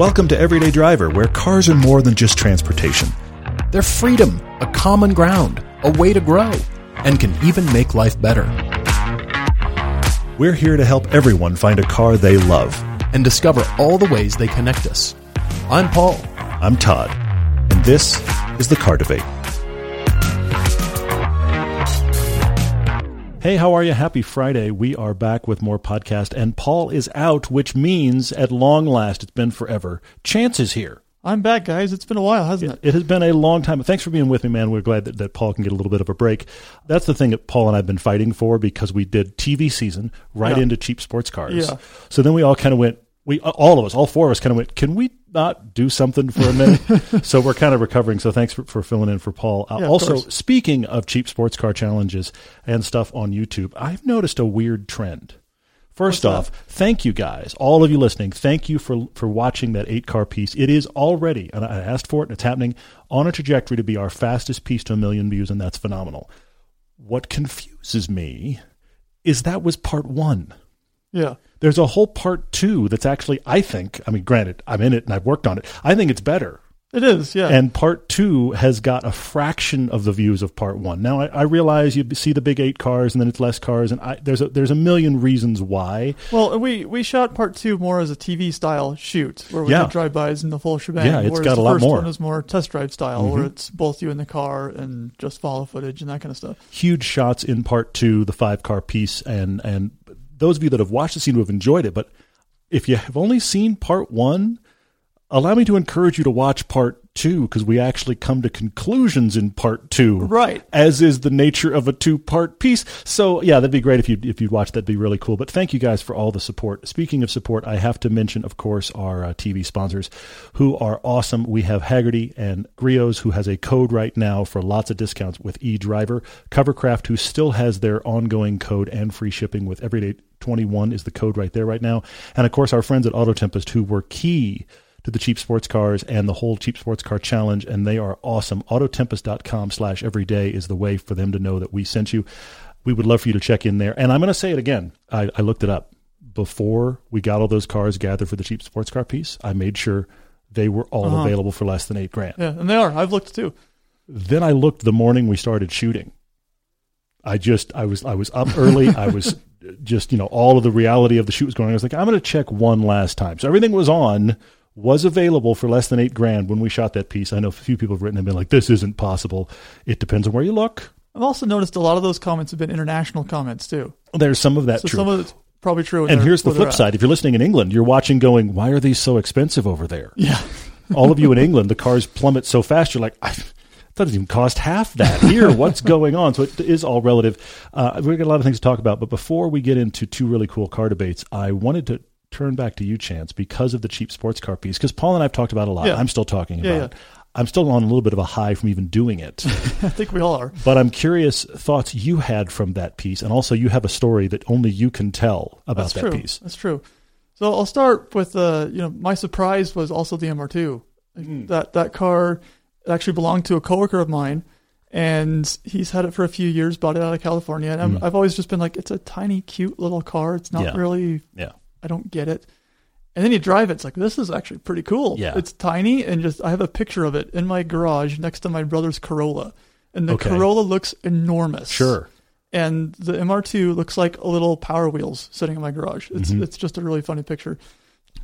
Welcome to Everyday Driver, where cars are more than just transportation. They're freedom, a common ground, a way to grow, and can even make life better. We're here to help everyone find a car they love and discover all the ways they connect us. I'm Paul. I'm Todd. And this is the Car Debate. Hey, how are you? Happy Friday. We are back with more podcast, and Paul is out, which means at long last, it's been forever. Chance is here. I'm back, guys. It's been a while, hasn't it? It has been a long time. Thanks for being with me, man. We're glad that, that Paul can get a little bit of a break. That's the thing that Paul and I have been fighting for because we did TV season right Yeah. into cheap sports cars. Yeah. So then we all kind of went, we all of us, all four of us kind of went, can we not do something for a minute? so we're kind of recovering. So thanks for, for filling in for Paul. Uh, Yeah, also, course. speaking of cheap sports car challenges and stuff on YouTube, I've noticed a weird trend. First What's off, thank you guys, all of you listening. Thank you for for watching that eight car piece. It is already, and I asked for it, and it's happening on a trajectory to be our fastest piece to a million views, and that's phenomenal. What confuses me is that was part one. Yeah. There's a whole part two that's actually, I think, I mean, granted, I'm in it and I've worked on it. I think it's better. It is, yeah. And part two has got a fraction of the views of part one. Now, I, I realize you see the big eight cars and then it's less cars, and I, there's a there's a million reasons why. well, we we shot part two more as a TV style shoot, where we Yeah. did drive-bys and the full shebang. Yeah, it's got a the lot first more. one is more test drive style, Mhm. where it's both you in the car and just follow footage and that kind of stuff. huge shots in part two, the five car piece, and and those of you that have watched the scene to have enjoyed it. But if you have only seen part one, allow me to encourage you to watch part two because we actually come to conclusions in part two, Right. As is the nature of a two part piece. So yeah, that'd be great if you if you'd watch. That'd be really cool. But thank you guys for all the support. Speaking of support, I have to mention, of course, our uh, TV sponsors who are awesome. We have Hagerty and Griots who has a code right now for lots of discounts with eDriver. Covercraft who still has their ongoing code and free shipping with Everyday 21 is the code right there right now. And of course, our friends at Auto Tempest who were key to the cheap sports cars and the whole cheap sports car challenge and they are awesome autotempest.com slash everyday is the way for them to know that we sent you we would love for you to check in there and i'm going to say it again I, I looked it up before we got all those cars gathered for the cheap sports car piece i made sure they were all Uh-huh. available for less than eight grand Yeah, and they are. I've looked too. then I looked the morning we started shooting. I just I was I was up early. I was just you know all of the reality of the shoot was going on. I was like I'm going to check one last time. So everything was on, was available for less than eight grand when we shot that piece. I know a few people have written and been like this isn't possible. It depends on where you look. I've also noticed a lot of those comments have been international comments too. There's some of that so true. some of it's probably true. and here's the flip side. If you're listening in England, you're watching going, why are these so expensive over there? Yeah. all of you in England, the cars plummet so fast. You're like, I, that doesn't even cost half that here. What's going on? So it is all relative. Uh, we've got a lot of things to talk about, but before we get into two really cool car debates, I wanted to turn back to you, Chance, because of the cheap sports car piece. Because Paul and I have talked about it a lot. Yeah. I'm still talking Yeah, about it. I'm still on a little bit of a high from even doing it. I think we all are. but I'm curious thoughts you had from that piece, and also you have a story that only you can tell about That's that true. piece. That's true. So I'll start with uh, you know, my surprise was also the MR2. Like, Hmm. That that car actually belonged to a coworker of mine, and he's had it for a few years. Bought it out of California, and I'm, Mm. I've always just been like, it's a tiny, cute little car. It's not Yeah. really. Yeah. I don't get it. And then you drive it. It's like this is actually pretty cool. Yeah. It's tiny, and just I have a picture of it in my garage next to my brother's Corolla, and the Okay. Corolla looks enormous Sure. and the MR2 looks like a little Power Wheels sitting in my garage. It's Mhm. it's just a really funny picture.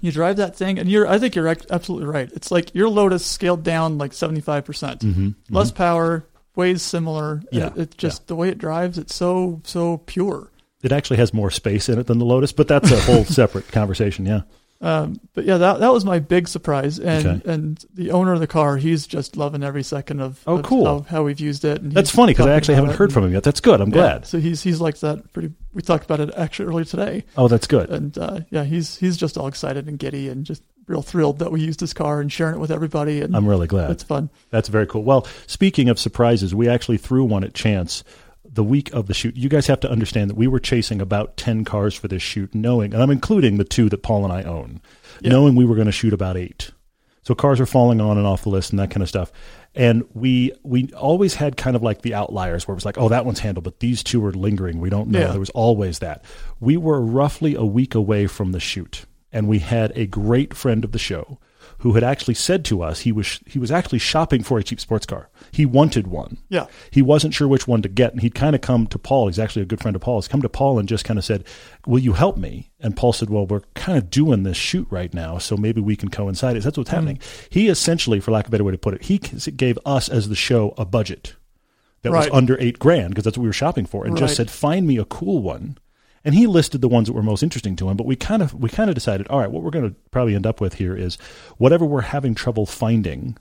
You drive that thing, and you're I think you're absolutely right. It's like your Lotus scaled down like seventy five percent, hmm less power, weighs similar. Yeah, it, it just the way it drives, it's so so pure. It actually has more space in it than the Lotus, but that's a whole separate conversation. Yeah. Um, but yeah, that that was my big surprise, and Okay. and the owner of the car, he's just loving every second of, Oh, of cool. how, how we've used it. And That's funny because I actually haven't heard and- from him yet. That's good. I'm yeah, glad. So he's he's like that. Pretty. We talked about it actually earlier today. Oh, that's good. and uh, yeah, he's he's just all excited and giddy and just real thrilled that we used his car and sharing it with everybody. And I'm really glad. it's fun. That's very cool. Well, speaking of surprises, we actually threw one at chance the week of the shoot. You guys have to understand that we were chasing about 10 cars for this shoot, knowing, and I'm including the two that Paul and I own, Yeah. knowing we were going to shoot about eight. So cars are falling on and off the list and that kind of stuff. And we we always had kind of like the outliers where it was like, oh, that one's handled, but these two are lingering. We don't know. Yeah. There was always that. We were roughly a week away from the shoot, and we had a great friend of the show who had actually said to us he was he was actually shopping for a cheap sports car. He wanted one. Yeah. He wasn't sure which one to get, and he'd kind of come to Paul. He's actually a good friend of Paul's. Come to Paul and just kind of said, "Will you help me?" And Paul said, "Well, we're kind of doing this shoot right now, so maybe we can coincide." That's what's hmm. happening. He essentially, for lack of a better way to put it, he gave us as the show a budget that Right. was under eight grand because that's what we were shopping for, and Right. just said, "Find me a cool one." And he listed the ones that were most interesting to him, but we kind of we kind of decided, all right, what we're going to probably end up with here is whatever we're having trouble finding,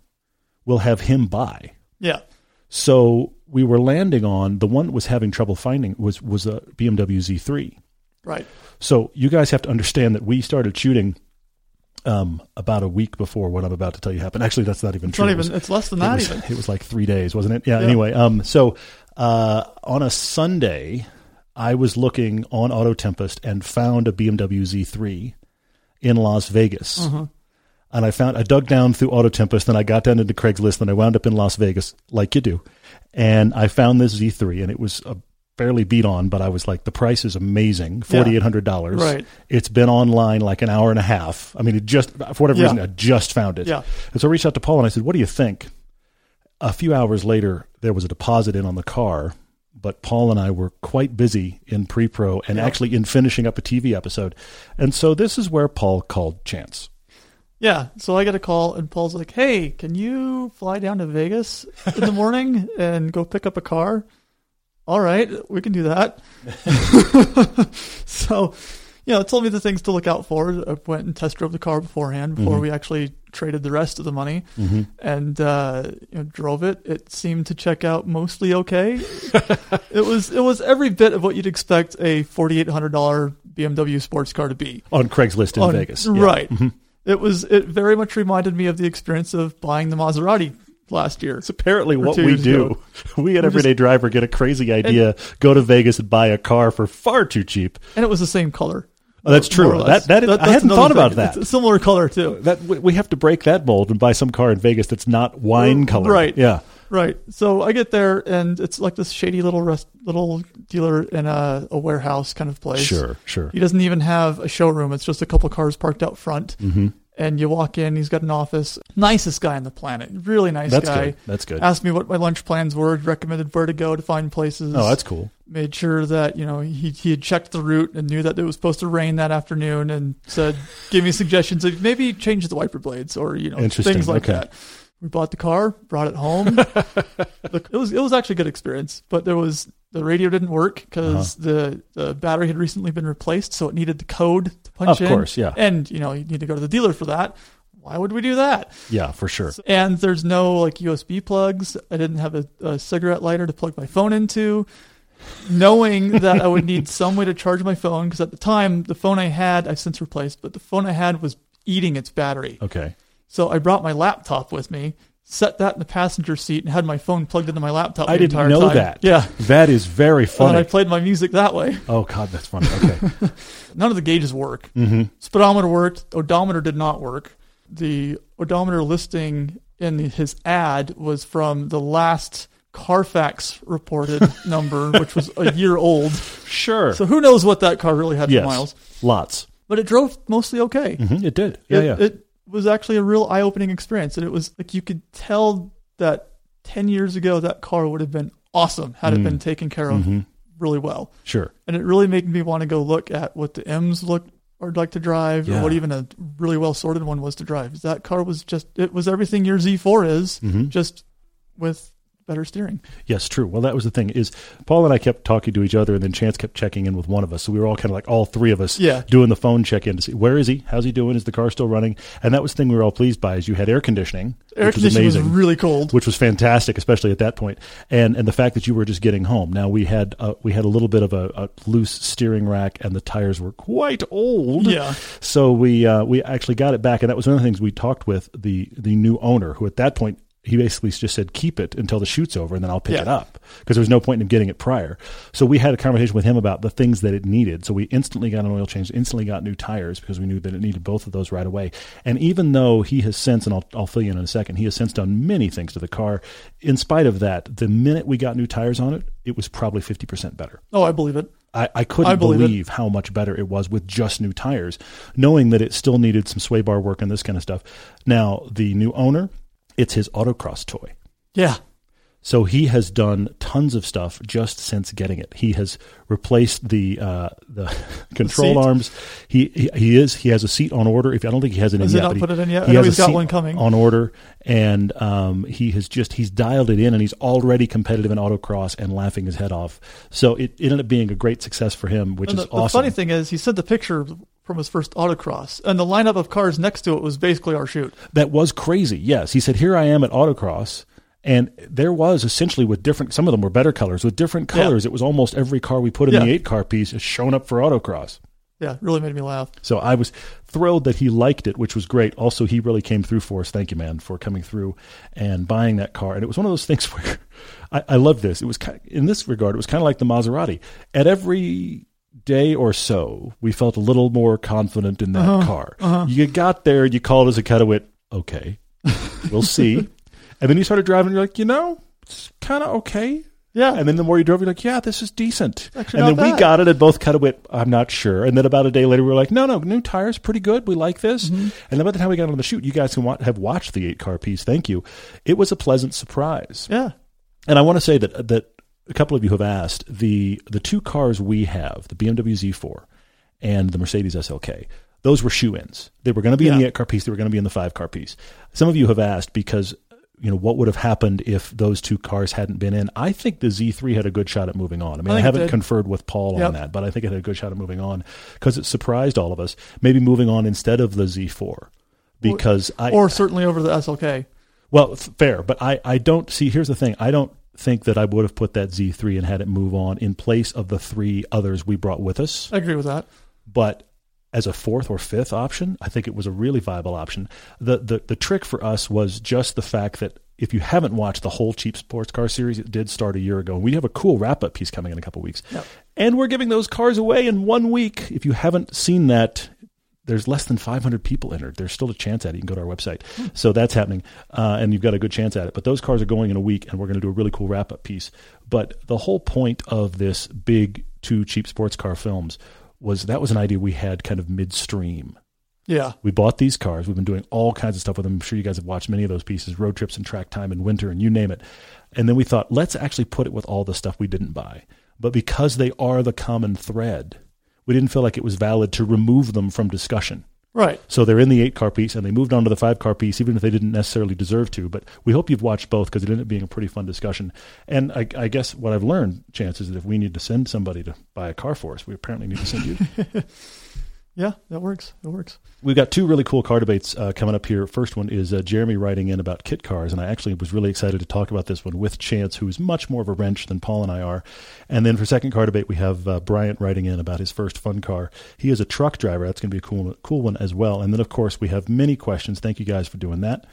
we'll have him buy. Yeah. So we were landing on the one that was having trouble finding was was a BMW Z3. Right. So you guys have to understand that we started shooting um, about a week before what I'm about to tell you happened. Actually, that's not even It's true. not It was- It's less than it that was, even. it was like three days, wasn't it? Yeah. Yeah. Anyway, um, so uh, on a Sunday, I was looking on Auto Tempest and found a BMW Z3 in Las Vegas. Uh-huh. And I found I dug down through Auto Tempest, then I got down into Craigslist, and I wound up in Las Vegas, like you do. And I found this Z3, and it was a barely beat on, but I was like, the price is amazing, forty eight hundred dollars. Right. It's been online like an hour and a half. I mean, it just for whatever Yeah. reason, I just found it. Yeah. And so I reached out to Paul and I said, "What do you think?" A few hours later, there was a deposit in on the car, but Paul and I were quite busy in pre-pro and Yeah. actually in finishing up a TV episode. And so this is where Paul called Chance. Yeah. So I get a call, and Paul's like, "Hey, can you fly down to Vegas in the morning and go pick up a car?" All right, we can do that. so, you know, it told me the things to look out for. I went and test drove the car beforehand before Mhm. we actually traded the rest of the money, Mm-hmm. and uh, you know, drove it. It seemed to check out mostly okay. it was it was every bit of what you'd expect a forty eight hundred dollar BMW sports car to be. On Craigslist in On- Vegas. Yeah. Right. Mhm. It was. It very much reminded me of the experience of buying the Maserati last year. It's apparently what we do. ago. We at We're Everyday Driver get a crazy idea, go to Vegas and buy a car for far too cheap. and it was the same color. Oh, that's true. That- that is- I hadn't thought about that. It's similar color too. That we have to break that mold and buy some car in Vegas that's not wine color. Right. Yeah. Right. So I get there, and it's like this shady little rest, little dealer in a, a warehouse kind of place. Sure. Sure. He doesn't even have a showroom. It's just a couple cars parked out front. hmm And you walk in, he's got an office. Nicest guy on the planet. Really nice That's guy. good. That's good. Asked me what my lunch plans were, recommended where to go to find places. Oh, that's cool. made sure that you know he he had checked the route and knew that it was supposed to rain that afternoon and said gave me suggestions of maybe change the wiper blades or you know things like okay. that. We bought the car, brought it home. It was it was actually a good experience, but there was the radio didn't work because Uh-huh. the the battery had recently been replaced, so it needed the code to punch Of in. course, yeah. and you know you need to go to the dealer for that. Why would we do that? Yeah, for sure. And there's no like USB plugs. I didn't have a, a cigarette lighter to plug my phone into. Knowing that I would need some way to charge my phone, because at the time the phone I had I've since replaced, but the phone I had was eating its battery. Okay. So I brought my laptop with me, set that in the passenger seat, and had my phone plugged into my laptop. I the didn't entire know time. that. Yeah, That is very and I played my music that way. Oh God, that's funny. Okay. None of the gauges work. hmm Speedometer worked. Odometer did not work. The odometer listing in his ad was from the last Carfax reported number, which was a year old. Sure. So who knows what that car really had yes. for miles? Lots. But it drove mostly okay. hmm It did. Yeah. it, yeah. it was actually a real eye-opening experience, and it was like you could tell that ten years ago that car would have been awesome had it Mm. been taken care of hmm really well. Sure. and it really made me want to go look at what the M's look or like to drive, Yeah. or what even a really well sorted one was to drive. That car was just it was everything your Z4 is, hmm just with better steering. Yes, true. Well, that was the thing is Paul and I kept talking to each other, and then Chance kept checking in with one of us. So we were all kind of like all three of us Yeah. doing the phone check in to see where is he, how's he doing, is the car still running, and that was the thing we were all pleased by is you had air conditioning, Air which was conditioning was, amazing. really cold. which was fantastic, especially at that point. and and the fact that you were just getting home. Now we had uh, we had a little bit of a, a loose steering rack, and the tires were quite old. Yeah. So we uh, we actually got it back, and that was one of the things we talked with the the new owner, who at that point he basically just said keep it until the shoot's over, and then I'll pick Yeah. it up because there was no point in him getting it prior. So we had a conversation with him about the things that it needed. So we instantly got an oil change, instantly got new tires because we knew that it needed both of those right away. And even though he has since, and I'll, I'll fill you in in a second, he has since done many things to the car. In spite of that, the minute we got new tires on it, it was probably fifty percent better. Oh, I believe it. I, I couldn't I believe believe, how much better it was with just new tires, knowing that it still needed some sway bar work and this kind of stuff. Now, the new owner, it's his autocross toy. Yeah. So he has done tons of stuff just since getting it. He has replaced the uh, the control arms. He, he he is he has a seat on order. If I don't think he has it in Has he yet, he- put it in yet? he has got one coming. on order, and um, he has just he's dialed it in, and he's already competitive in autocross and laughing his head off. So it, it ended up being a great success for him, which And is the, the funny thing is, he sent the picture from his first autocross, and the lineup of cars next to it was basically our shoot. that was crazy. Yes, he said, "Here I am at autocross." And there was essentially with different, some of them were better colors. With different Yeah. colors, it was almost every car we put in the eight car piece is shown up for autocross. Yeah, really made me laugh. So I was thrilled that he liked it, which was great. Also, he really came through for us. Thank you, man, for coming through and buying that car. And it was one of those things where I, I love this. It was kind in this regard, it was kind of like the Maserati. At every day or so, we felt a little more confident in that uh-huh. car. Uh-huh. You got there, you called as a cutawit. Okay, we'll see. And then you started driving. You're like, you know, it's kind of okay. Yeah, And then the more you drove, you're like, yeah, this is decent. Actually and then not we got it and both cut it. I'm not sure. And then about a day later, we were like, no, no, new tires, pretty good. We like this. Mm-hmm. And then by the time we got on the shoot, you guys can wa- have watched the eight car piece. Thank you. It was a pleasant surprise. yeah, And I want to say that that a couple of you have asked the the two cars we have, the BMW Z4 and the Mercedes SLK. Those were shoe ins. They were going to be in the eight car piece. They were going to be in the five car piece. Some of you have asked because you know what would have happened if those two cars hadn't been in. I think the Z3 had a good shot at moving on. I mean, I, I haven't conferred with Paul on that, but I think it had a good shot at moving on because it surprised all of us. Maybe moving on instead of the Z4 because I or certainly over the SLK. well, f- fair, but I, I don't see. Here's the thing: I don't think that I would have put that Z3 and had it move on in place of the three others we brought with us. I agree with that. But as a fourth or fifth option, I think it was a really viable option. The the the trick for us was just the fact that if you haven't watched the whole cheap sports car series, it did start a year ago. We have a cool wrap up piece coming in a couple weeks, Yep. and we're giving those cars away in one week. If you haven't seen that. There's less than 500 people entered. There's still a chance at it. You can go to our website. So that's happening, uh, and you've got a good chance at it. But those cars are going in a week, and we're going to do a really cool wrap up piece. But the whole point of this big two cheap sports car films was that was an idea we had kind of midstream. Yeah, We bought these cars. We've been doing all kinds of stuff with them. I'm sure you guys have watched many of those pieces, road trips and track time and winter and you name it. And then we thought, let's actually put it with all the stuff we didn't buy. But because they are the common thread, we didn't feel like it was valid to remove them from discussion. Right. So they're in the eight car piece and they moved on to the five car piece, even if they didn't necessarily deserve to. But we hope you've watched both because it ended up being a pretty fun discussion. And I, I guess what I've learned, Chance, is that if we need to send somebody to buy a car for us, we apparently need to send you. Yeah, that works. That works. We've got two really cool car debates uh, coming up here. First one is uh, Jeremy writing in about kit cars, and I actually was really excited to talk about this one with Chance, who is much more of a wrench than Paul and I are. And then for second car debate, we have uh, Bryant writing in about his first fun car. He is a truck driver. That's going to be a cool, cool one as well. And then, of course, we have many questions. Thank you guys for doing that.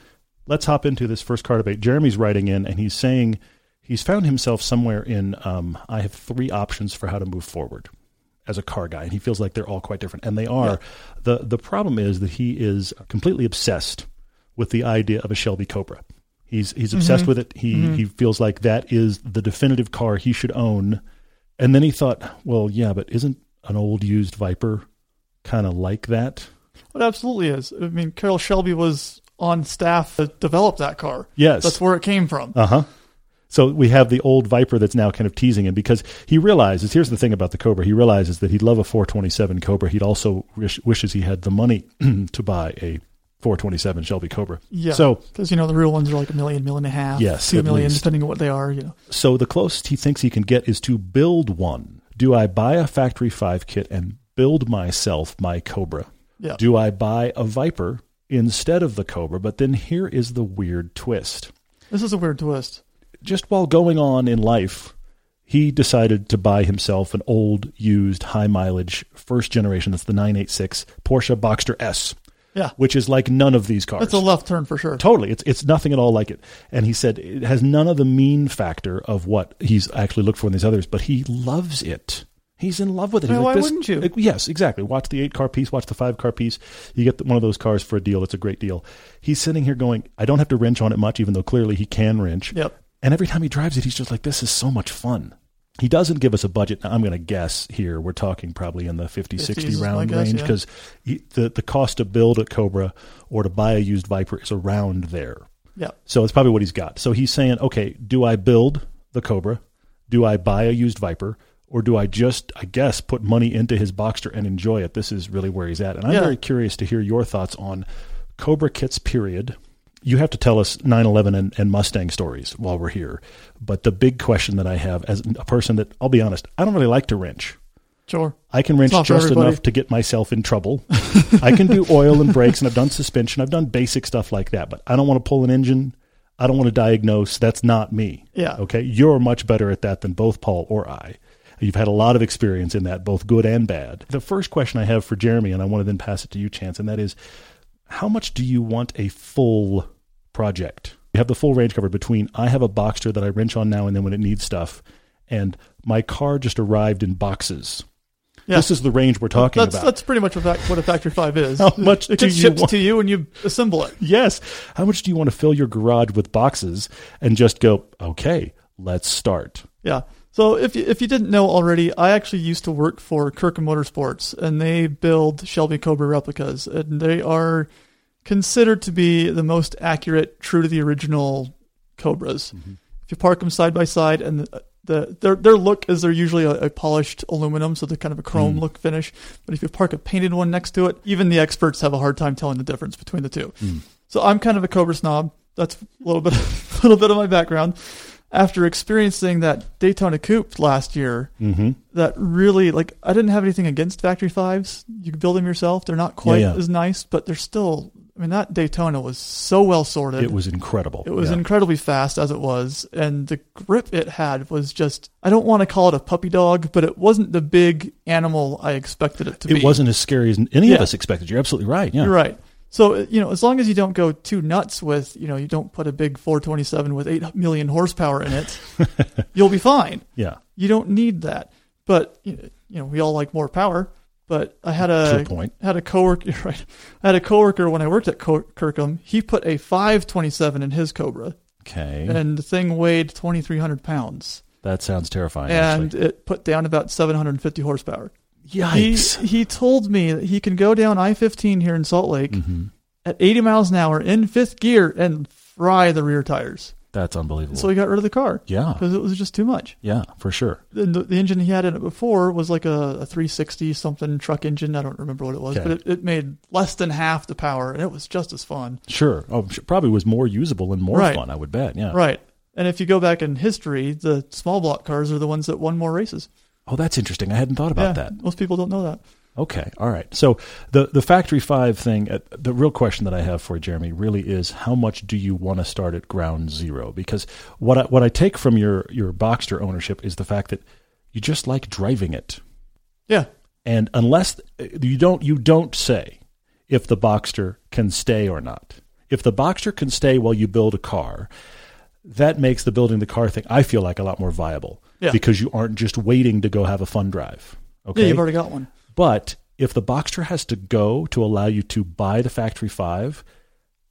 Let's hop into this first car debate. Jeremy's writing in, and he's saying he's found himself somewhere in um, I have three options for how to move forward as a car guy, and he feels like they're all quite different, and they are. the The problem is that he is completely obsessed with the idea of a Shelby Cobra. He's he's obsessed with it. He he feels like that is the definitive car he should own. And then he thought, well, yeah, but isn't an old used Viper kind of like that? It absolutely is. I mean, Carroll Shelby was on staff to develop that car. Yes. That's where it came from. Uh huh. So we have the old Viper that's now kind of teasing him because he realizes. Here's the thing about the Cobra: he realizes that he'd love a 427 Cobra. He'd also wish, wishes he had the money to buy a 427 Shelby Cobra. Yeah. So because you know the real ones are like a million, million and a half, Yes, two million, least. depending on what they are. You know, so the closest he thinks he can get is to build one. Do I buy a factory five kit and build myself my Cobra? yeah, Do I buy a Viper instead of the Cobra? But then here is the weird twist. this is a weird twist. Just while going on in life, he decided to buy himself an old, used, high mileage, first generation. That's the 986 Porsche Boxster S, Yeah, which is like none of these cars. that's a left turn for sure. Totally, it's it's nothing at all like it. And he said it has none of the mean factor of what he's actually looked for in these others, but he loves it. He's in love with it. Well, like, why this- wouldn't you? like, yes, exactly. Watch the eight car piece, watch the five car piece. You get the, one of those cars for a deal. It's a great deal. He's sitting here going, I don't have to wrench on it much, even though clearly he can wrench. Yep. And every time he drives it, he's just like, this is so much fun. He doesn't give us a budget. Now, I'm going to guess here. We're talking probably in the 50, 60 round guess, range yeah. because the, the cost to build a Cobra or to buy a used Viper is around there. Yeah. So it's probably what he's got. So he's saying, okay, do I build the Cobra? Do I buy a used Viper? Or do I just, I guess, put money into his Boxster and enjoy it? This is really where he's at. And I'm Yeah. very curious to hear your thoughts on Cobra kits, period. You have to tell us 911 and, and Mustang stories while we're here. But the big question that I have as a person that, I'll be honest, I don't really like to wrench. Sure. I can wrench just enough to get myself in trouble. I can do oil and brakes, and I've done suspension. I've done basic stuff like that, but I don't want to pull an engine. I don't want to diagnose. That's not me. Yeah. Okay. You're much better at that than both Paul or I. You've had a lot of experience in that, both good and bad. The first question I have for Jeremy, and I want to then pass it to you, Chance, and that is how much do you want a full project? You have the full range covered between I have a Boxster that I wrench on now and then when it needs stuff, and my car just arrived in boxes. Yeah. This is the range we're talking that's about. that's pretty much what, what a factory five is. How much it do gets you shipped want- to you and you assemble it? yes. How much do you want to fill your garage with boxes and just go, okay, let's start? Yeah. So if you, if you didn't know already, I actually used to work for Kirkham Motorsports, and they build Shelby Cobra replicas, and they are considered to be the most accurate, true to the original Cobras. Mm-hmm. If you park them side by side, and the, the their their look is they're usually a, a polished aluminum, so they're kind of a chrome mm. look finish. But if you park a painted one next to it, even the experts have a hard time telling the difference between the two. Mm. So I'm kind of a Cobra snob. That's a little bit, a little bit of my background. After experiencing that Daytona Coupe last year, Mm-hmm. that really like I didn't have anything against factory fives. You can build them yourself. They're not quite yeah. as nice, but they're still. I mean, that Daytona was so well sorted. It was incredible. It was Yeah. incredibly fast as it was, and the grip it had was just. I don't want to call it a puppy dog, but it wasn't the big animal I expected it to be. It wasn't as scary as any of us expected. You're absolutely right. Yeah. You're right. So you know, as long as you don't go too nuts with, you know, you don't put a big 427 with eight million horsepower in it, you'll be fine. Yeah. You don't need that. But you know, we all like more power. But I had a had a coworker. Right, I had a coworker when I worked at Kirkham. He put a 527 in his Cobra, Okay. and the thing weighed 2,300 pounds, that sounds terrifying. and actually. it put down about 750 horsepower. Yikes. He he told me that he can go down I-15 here in Salt Lake hmm at 80 miles an hour in fifth gear and fry the rear tires. That's unbelievable. So he got rid of the car yeah. because it was just too much. Yeah, for sure. The, the, the engine he had in it before was like a, a 360 something truck engine. I don't remember what it was, Okay. but it, it made less than half the power and it was just as fun. Sure. Oh, probably was more usable and more Right. fun, I would bet. Yeah. Right. And if you go back in history, the small block cars are the ones that won more races. Oh, that's interesting. I hadn't thought about yeah, that. Most people don't know that. Okay, all right. So the the factory five thing, uh, the real question that I have for Jeremy, really is how much do you want to start at ground zero? Because what I, what I take from your your Boxster ownership is the fact that you just like driving it, Yeah. and unless uh, you don't you don't say if the Boxster can stay or not. If the Boxster can stay while you build a car, that makes the building the car thing I feel like a lot more viable Yeah. because you aren't just waiting to go have a fun drive. Okay, Yeah, you've already got one. But if the Boxster has to go to allow you to buy the factory five,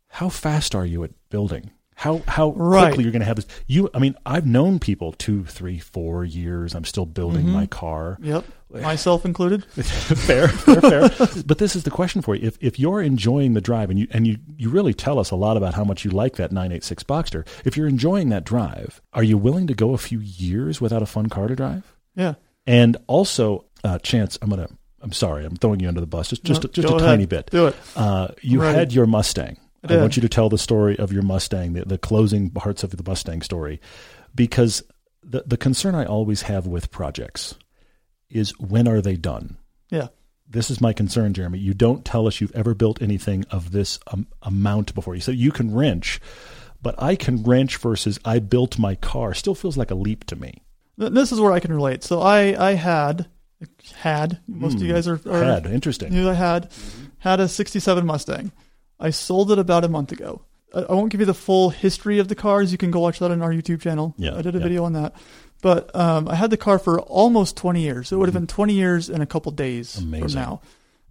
how fast are you at building? How how Right. quickly you're going to have this? You, I mean, I've known people two, three, four years. I'm still building Mm-hmm. my car. Yep. Myself included. fair, fair, fair. But this is the question for you: if if you're enjoying the drive, and you and you you really tell us a lot about how much you like that 986 Boxster. If you're enjoying that drive, are you willing to go a few years without a fun car to drive? Yeah. And also, uh, Chance, I'm gonna. I'm sorry, I'm throwing you under the bus. Just just No, just a ahead. tiny bit. Do it. Uh, you Ready. had your Mustang. I I, want you to tell the story of your Mustang, the, the closing parts of the Mustang story, because the the concern I always have with projects is when are they done? Yeah. This is my concern, Jeremy. You don't tell us you've ever built anything of this um, amount before. You said you can wrench, but I can wrench versus I built my car still feels like a leap to me. This is where I can relate. So I, I had, had, most of you guys are, are Had interesting. knew I had, had a 67 Mustang. I sold it about a month ago. I I won't give you the full history of the cars. You can go watch that on our YouTube channel. Yeah, I did a yeah. video on that. But um, I had the car for almost 20 years. It would have been 20 years in a couple days from now.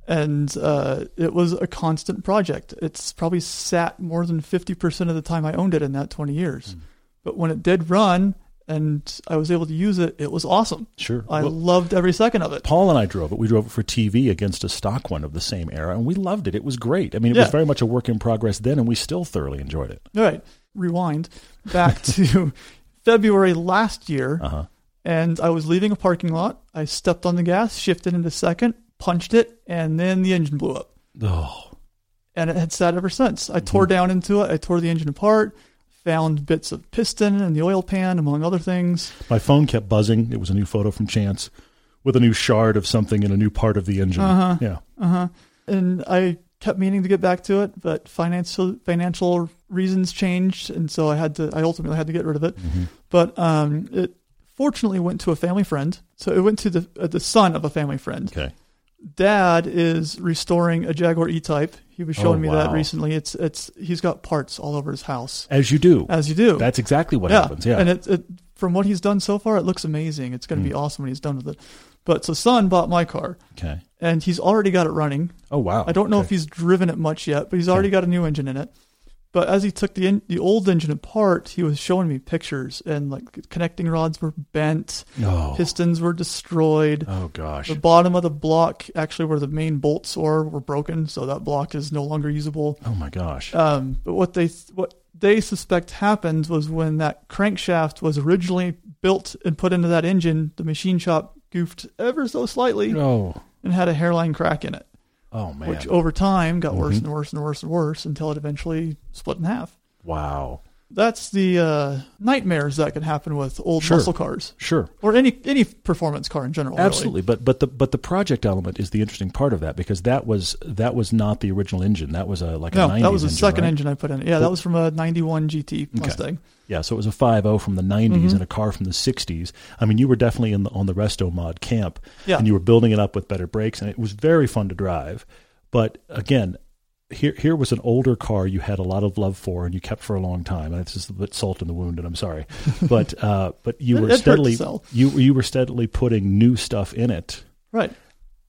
And uh, it was a constant project. It's probably sat more than 50% of the time I owned it in that 20 years. Hmm. But when it did run and I was able to use it. It was awesome. Sure. I Well, loved every second of it. Paul and I drove it. We drove it for TV against a stock one of the same era, and we loved it. It was great. I mean, it was very much a work in progress then, and we still thoroughly enjoyed it. All right, rewind back to February last year, Uh huh. and I was leaving a parking lot. I stepped on the gas, shifted into second, punched it, and then the engine blew up. Oh, and it had sat ever since. Mm-hmm. I tore down into it. I tore the engine apart, found bits of piston and the oil pan, among other things. my phone kept buzzing. It was a new photo from Chance with a new shard of something in a new part of the engine. Uh-huh. Yeah. Uh huh. And I kept meaning to get back to it, but financial financial reasons changed, and so I had to. I ultimately had to get rid of it. Mm-hmm. But um, it fortunately went to a family friend. So it went to the uh, the son of a family friend. Okay. Dad is restoring a Jaguar E-Type. He was showing Oh, me that recently. It's it's he's got parts all over his house, As you do. as you do. That's exactly what yeah. happens. Yeah. And it, it from what he's done so far, it looks amazing. It's going to be Mm. awesome when he's done with it. But so son bought my car, okay. and he's already got it running. Oh wow. I don't know Okay. if he's driven it much yet, but he's already Okay. got a new engine in it. But as he took the in, the old engine apart, he was showing me pictures, and like connecting rods were bent, Oh. pistons were destroyed. Oh gosh. The bottom of the block, actually where the main bolts are, were broken, so that block is no longer usable. Oh my gosh. Um, but what they what they suspect happened was when that crankshaft was originally built and put into that engine, the machine shop goofed ever so slightly Oh. and had a hairline crack in it, Oh man. which over time got worse Mhm. and worse and worse and worse until it eventually split in half. wow. That's the uh, nightmares that can happen with old Sure. muscle cars Sure. or any any performance car in general. really. Absolutely, but but the but the project element is the interesting part of that because that was that was not the original engine. That was a like a No, 90s that was the engine, second right? engine I put in. Yeah, that was from a '91 GT Mustang. Yeah, so it was a 50 from the 90s Mhm. and a car from the 60s. I mean, you were definitely in the, on the Resto Mod camp, Yeah. and you were building it up with better brakes, and it was very fun to drive. But again, here here was an older car you had a lot of love for, and you kept for a long time. And it's just a bit salt in the wound, and I'm sorry, but uh, but you were it hurt to steadily you you were steadily putting new stuff in it. Right.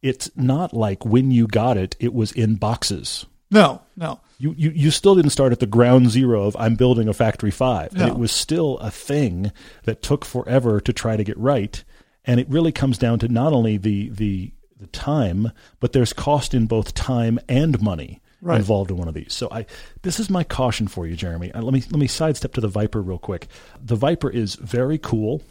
It's not like when you got it, it was in boxes. No, no. You, you you still didn't start at the ground zero of I'm building a factory five. And No. it was still a thing that took forever to try to get right. And it really comes down to not only the the the time, but there's cost in both time and money Right. involved in one of these. So I this is my caution for you, Jeremy. Uh, let me let me sidestep to the Viper real quick. The Viper is very cool.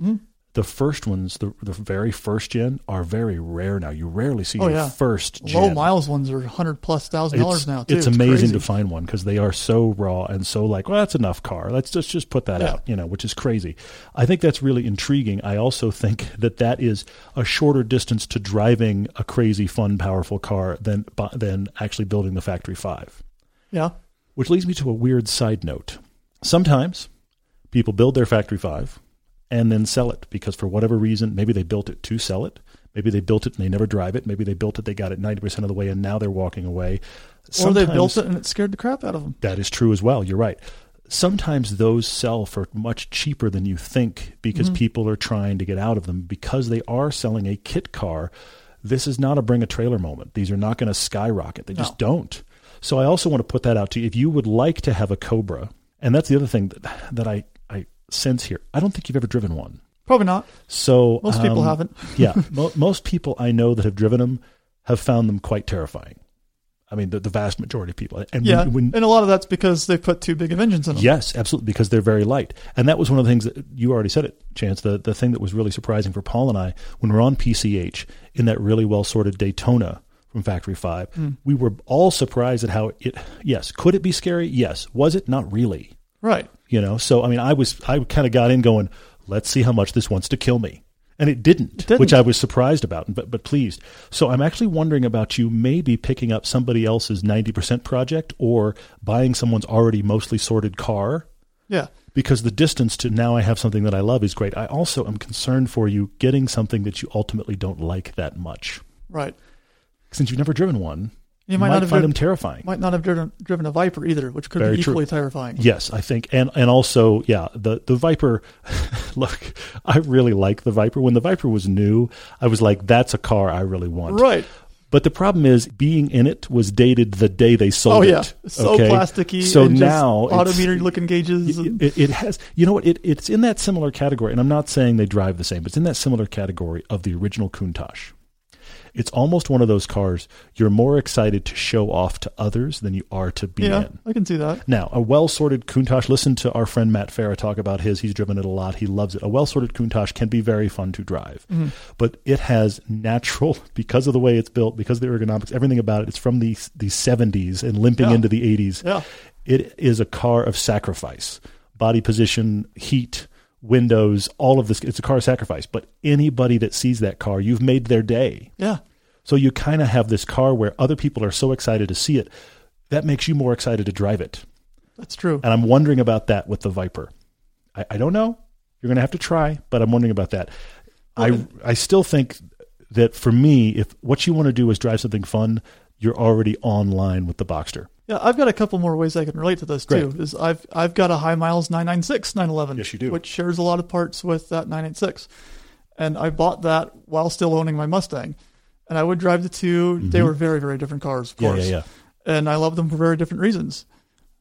Mhm. The first ones, the the very first gen, are very rare now. You rarely see Oh, your yeah. first gen Low miles ones are hundred plus thousand dollars now too. It's amazing crazy. to find one because they are so raw and so like, well, that's enough car. Let's just just put that Yeah. out, you know, which is crazy. I think that's really intriguing. I also think that that is a shorter distance to driving a crazy, fun, powerful car than than actually building the factory five. Yeah. Which leads me to a weird side note. Sometimes people build their factory five and then sell it because for whatever reason, maybe they built it to sell it. Maybe they built it and they never drive it. Maybe they built it, they got it 90% of the way, and now they're walking away. Or they built it and it scared the crap out of them. that is true as well. You're right. Sometimes those sell for much cheaper than you think because Mhm. people are trying to get out of them because they are selling a kit car. This is not a bring a trailer moment. These are not going to skyrocket. They just don't. So I also want to put that out to you. If you would like to have a Cobra, and that's the other thing that, that I, I sense here. I don't think you've ever driven one. Probably not. So Most people um, haven't. yeah, mo- most people I know that have driven them have found them quite terrifying. I mean, the, the vast majority of people. And Yeah, when, when and a lot of that's because they put too big of engines in them. Yes, absolutely, because they're very light. And that was one of the things that you already said it, Chance. The the thing that was really surprising for Paul and I when we're on PCH in that really well sorted Daytona from Factory Five, Mm. we were all surprised at how it. Yes, could it be scary? Yes. Was it? Not really. Right. You know. So I mean, I was I kind of got in going, let's see how much this wants to kill me. And it didn't, It didn't. which I was surprised about, but but pleased. So I'm actually wondering about you maybe picking up somebody else's 90% project or buying someone's already mostly sorted car Yeah. because the distance to now I have something that I love is great. I also am concerned for you getting something that you ultimately don't like that much. Right. Since you've never driven one, You might, might, not have find driven, them terrifying. might not have driven, driven a Viper either, which could Very be true. equally terrifying. Yes, I think, and and also, yeah, the the Viper. look, I really like the Viper. When the Viper was new, I was like, "That's a car I really want." Right. But the problem is, being in it was dated the day they sold it. Oh it. yeah, so okay? plasticky. So and now autometer looking gauges. and- it, it has you know what it, it's in that similar category and i'm not saying they drive the same but it's in that similar category of the original countach it's almost one of those cars you're more excited to show off to others than you are to be yeah, in I can see that. now a well-sorted countach listen to our friend matt farah talk about his he's driven it a lot he loves it a well-sorted countach can be very fun to drive Mhm. but it has natural because of the way it's built because of the ergonomics everything about it it's from the, the 70s and limping Yeah. into the 80s Yeah, it is a car of sacrifice body position heat windows all of this it's a car sacrifice. But anybody that sees that car you've made their day. Yeah, so you kind of have this car where other people are so excited to see it that makes you more excited to drive it. That's true. and i'm wondering about that with the viper. I, I don't know. You're going to have to try but i'm wondering about that. I i still think that for me if what you want to do is drive something fun you're already online with the boxster Yeah, I've got a couple more ways I can relate to this too. Great. Is I've I've got a high miles 996 911. Yes, you do. Which shares a lot of parts with that 986, and I bought that while still owning my Mustang, and I would drive the 2 They Mhm. were very very different cars, of yeah course, yeah yeah and I love them for very different reasons.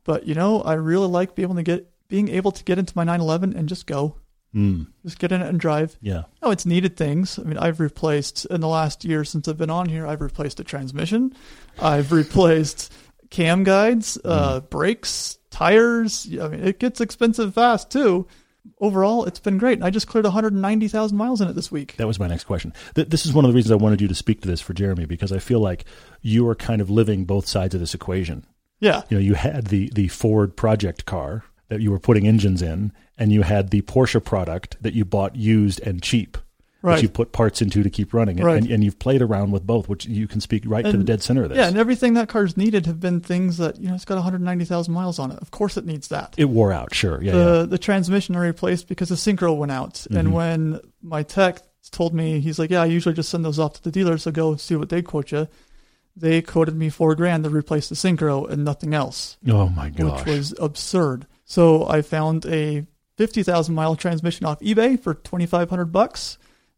But you know, I really like being able to get being able to get into my 911 and just go, mm, just get in it and drive. yeah Oh, it's needed things. I mean, I've replaced in the last year since I've been on here. I've replaced a transmission. I've replaced cam guides, uh, brakes, tires. I mean, it gets expensive fast too. Overall, it's been great. I just cleared 190,000 miles in it this week. That was my next question. Th- this is one of the reasons I wanted you to speak to this for Jeremy because I feel like you are kind of living both sides of this equation. Yeah, You know, you had the the Ford project car that you were putting engines in, and you had the Porsche product that you bought used and cheap. Right. That you put parts into to keep running, and, Right. and, and you've played around with both, which you can speak right to the dead center of this. yeah, and everything that car's needed have been things that you know it's got 190,000 miles on it. Of course, it needs that. it wore out, sure, yeah, the yeah. the transmission I replaced because the synchro went out. Mhm. And when my tech told me, he's like, "Yeah, I usually just send those off to the dealer, so go see what they quote you." They quoted me four grand to replace the synchro and nothing else, Oh my gosh, which was absurd. So I found a fifty thousand mile transmission off eBay for twenty five hundred bucks.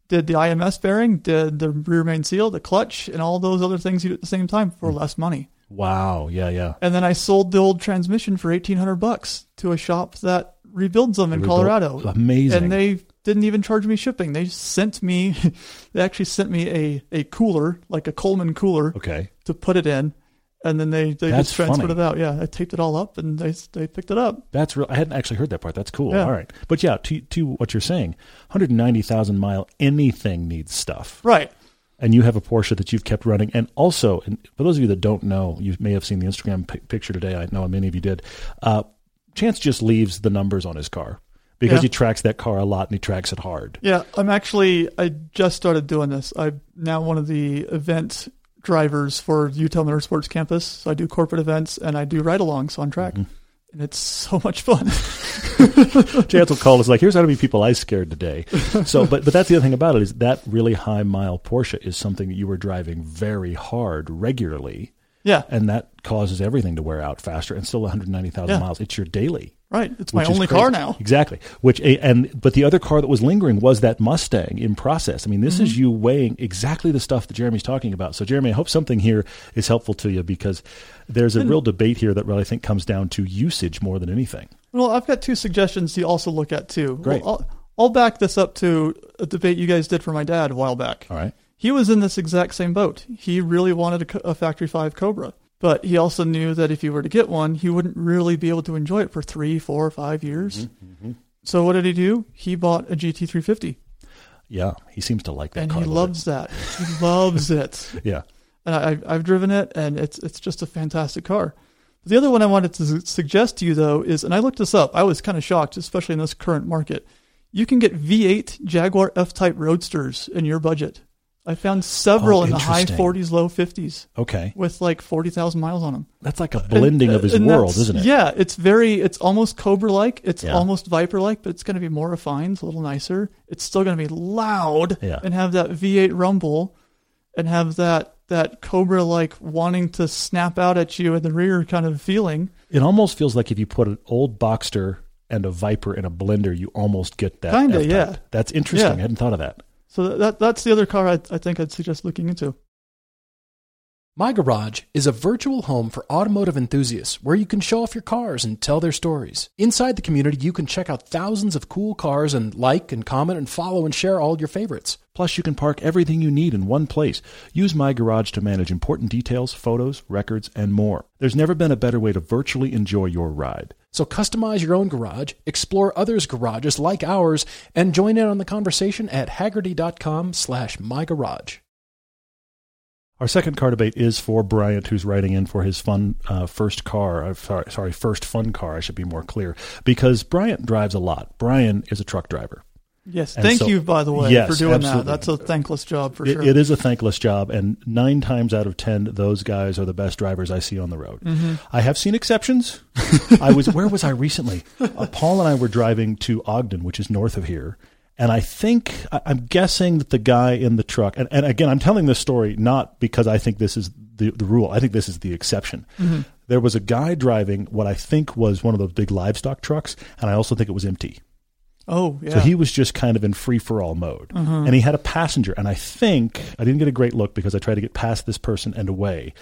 Did the IMS bearing, did the rear main seal, the clutch, and all those other things you do at the same time for Mm. less money. wow, yeah, yeah. And then I sold the old transmission for eighteen hundred bucks to a shop that rebuilds them in Rebuilt- Colorado. amazing. And they didn't even charge me shipping. They sent me, they actually sent me a, a cooler, like a Coleman cooler, okay, to put it in. And then they, they That's just transferred funny. it out. Yeah, I taped it all up and they they picked it up. That's real. I hadn't actually heard that part. That's cool. Yeah. All right, but yeah, to to what you're saying, 190,000 mile, anything needs stuff, Right. and you have a Porsche that you've kept running. And also, and for those of you that don't know, you may have seen the Instagram pi picture today. I know many of you did. Uh, Chance just leaves the numbers on his car because Yeah. he tracks that car a lot and he tracks it hard. Yeah, I'm actually, I just started doing this. I'm now one of the event drivers for Utah Motorsports Campus. So I do corporate events and I do ride alongs on track. Mhm. And it's so much fun. Chance will call us like, "Here's how many people I scared today." So, but but that's the other thing about it is that really high mile Porsche is something that you were driving very hard regularly. Yeah, and that causes everything to wear out faster and still 190,000 Yeah. miles. It's your daily. right. It's my only car now. Exactly. Which and but the other car that was lingering was that Mustang in process. I mean, this Mm-hmm. is you weighing exactly the stuff that Jeremy's talking about. So Jeremy, I hope something here is helpful to you because there's a real debate here that really I think comes down to usage more than anything. Well, I've got two suggestions to also look at too. Great. Well, I'll, I'll back this up to a debate you guys did for my dad a while back. All right. He was in this exact same boat. He really wanted a, a Factory 5 Cobra. But he also knew that if he were to get one, he wouldn't really be able to enjoy it for three, four, five years. Mm-hmm. So what did he do? He bought a GT350, Yeah, he seems to like that and car. he loves that. He loves it. Yeah. And I, I've- I've driven it, and it's it's just a fantastic car. The other one I wanted to suggest to you though is, and I looked this up. I was kind of shocked, especially in this current market. You can get V8 Jaguar F-Type Roadsters in your budget. I found several Oh, in the high 40s, low 50s Okay. with like 40,000 miles on them. That's like a blending of uh, his And world, isn't it? Yeah, it's very, it's almost Cobra like. It's Yeah. almost Viper like, but it's going to be more refined, a little nicer. It's still going to be loud Yeah. and have that V8 rumble and have that, that Cobra like wanting to snap out at you in the rear kind of feeling. It almost feels like if you put an old Boxster and a Viper in a blender, you almost get that. Kinda, yeah. That's interesting. Yeah. I hadn't thought of that. So that, that's the other car I, I think I'd suggest looking into. My Garage is a virtual home for automotive enthusiasts where you can show off your cars and tell their stories. Inside the community, you can check out thousands of cool cars and like and comment and follow and share all your favorites. Plus, you can park everything you need in one place. Use My Garage to manage important details, photos, records, and more. There's never been a better way to virtually enjoy your ride. So customize your own garage, explore others' garages like ours, and join in on the conversation at hagerty.com slash mygarage. Our second car debate is for Bryant, who's writing in for his fun uh, first car. Uh, sorry, sorry, first fun car. I should be more clear because Bryant drives a lot. Brian is a truck driver. Yes, And thank so- you, by the way, Yes, for doing absolutely. that. That's a thankless job for It- sure. it is a thankless job, and nine times out of ten, those guys are the best drivers I see on the road. Mm-hmm. I have seen exceptions. I was where was I recently? Uh, Paul and I were driving to Ogden, which is north of here, and I think I'm guessing that the guy in the truck, and, and again, I'm telling this story not because I think this is the the rule. I think this is the exception. Mm-hmm. There was a guy driving what I think was one of those big livestock trucks, and I also think it was empty. Oh, yeah. So he was just kind of in free for all mode. And he had a passenger. And I think, I didn't get a great look because I tried to get past this person and away,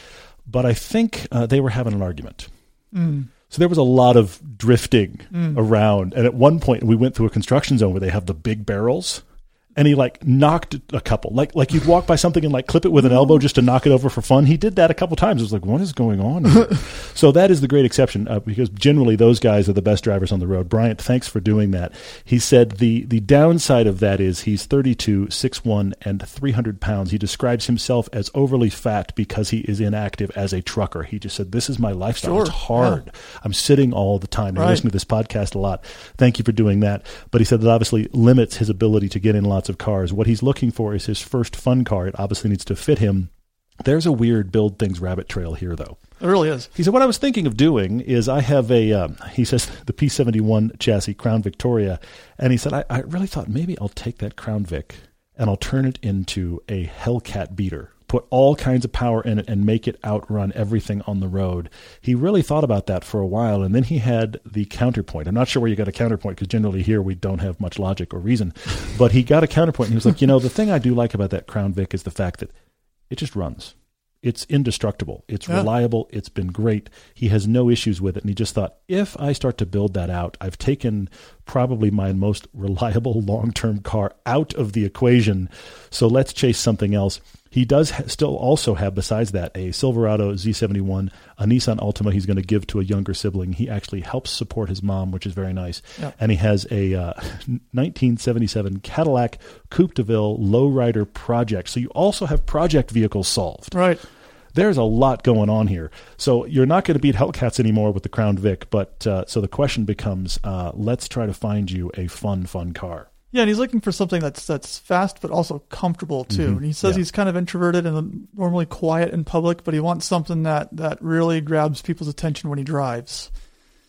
but I think uh, they were having an argument. Mm. So there was a lot of drifting mm. around. And at one point, we went through a construction zone where they have the big barrels. And he like knocked a couple, like like you'd walk by something and like clip it with an elbow just to knock it over for fun. He did that a couple times. It was like, what is going on? So that is the great exception uh, because generally those guys are the best drivers on the road. Bryant, thanks for doing that. He said the the downside of that is he's 32, 6'1", and 300 pounds. He describes himself as overly fat because he is inactive as a trucker. He just said, this is my lifestyle. Sure, It's hard. I'm sitting all the time. I Right. listen to this podcast a lot. Thank you for doing that. But he said that obviously limits his ability to get in lots of cars. What he's looking for is his first fun car. It obviously needs to fit him. There's a weird build things rabbit trail here, though. It really is. He said, What I was thinking of doing is I have a, um, he says, the P71 chassis, Crown Victoria. And he said, I, I really thought maybe I'll take that Crown Vic and I'll turn it into a Hellcat beater, put all kinds of power in it and make it outrun everything on the road. He really thought about that for a while. And then he had the counterpoint. I'm not sure where you got a counterpoint because generally here we don't have much logic or reason. But he got a counterpoint and he was like, You know, the thing I do like about that Crown Vic is the fact that it just runs. It's indestructible. It's Yeah. reliable. It's been great. He has no issues with it. And he just thought, if I start to build that out, I've taken probably my most reliable long term car out of the equation. So let's chase something else. He does ha- still also have, besides that, a Silverado Z71, a Nissan Altima he's going to give to a younger sibling. He actually helps support his mom, which is very nice. Yeah. And he has a uh, 1977 Cadillac Coupe de Ville Lowrider Project. So you also have project vehicles solved Right. there's a lot going on here. So you're not going to beat Hellcats anymore with the Crown Vic, but uh, so the question becomes, uh, let's try to find you a fun, fun car. Yeah, and he's looking for something that's that's fast but also comfortable too. Mhm. And he says Yeah. he's kind of introverted and normally quiet in public, but he wants something that that really grabs people's attention when he drives.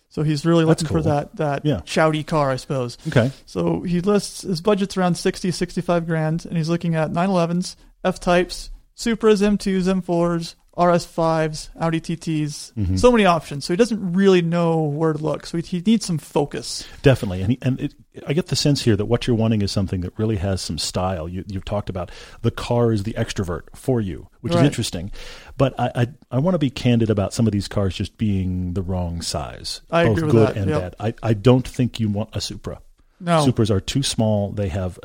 So he's really That's looking cool. for that that Yeah. shouty car, I suppose. Okay. So he lists his budget's around 60, 65 grand, and he's looking at 911s, F types, Supras, M2s, M4s, RS5s, Audi TTs. Mhm. So many options. So he doesn't really know where to look. So he, he needs some focus. Definitely, and he, and it, I get the sense here that what you're wanting is something that really has some style. You, you've talked about the car is the extrovert for you, which is interesting. But I I, I want to be candid about some of these cars just being the wrong size, I both good that, and yep. bad. I, I don't think you want a Supra. No. Supras are too small. They have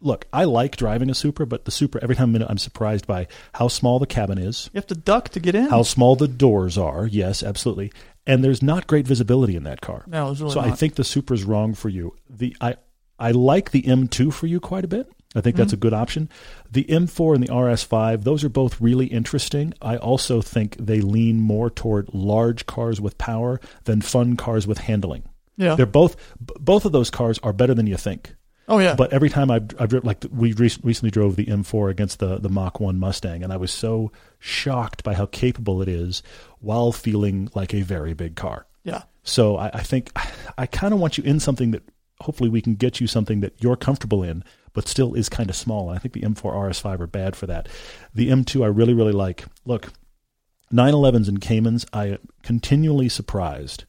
look. I like driving a Supra, but the Supra every time I'm in it, I'm surprised by how small the cabin is, You have to duck to get in. how small the doors are. Yes, absolutely. And there's not great visibility in that car. No, it's really so I think the Supra's wrong for you. The I I like the M2 for you quite a bit. I think that's mm-hmm. a good option. The M4 and the RS5, those are both really interesting. I also think they lean more toward large cars with power than fun cars with handling. Yeah. They're both b- both of those cars are better than you think. Oh yeah. But every time I've, I've driven, like we re- recently drove the M4 against the the Mach One Mustang, and I was so shocked by how capable it is while feeling like a very big car. yeah. So I, I think I kind of want you in something that hopefully we can get you something that you're comfortable in, but still is kind of small. And I think the M4 RS5 are bad for that. The M2 I really really like. Look, 911s and Caymans, I am continually surprised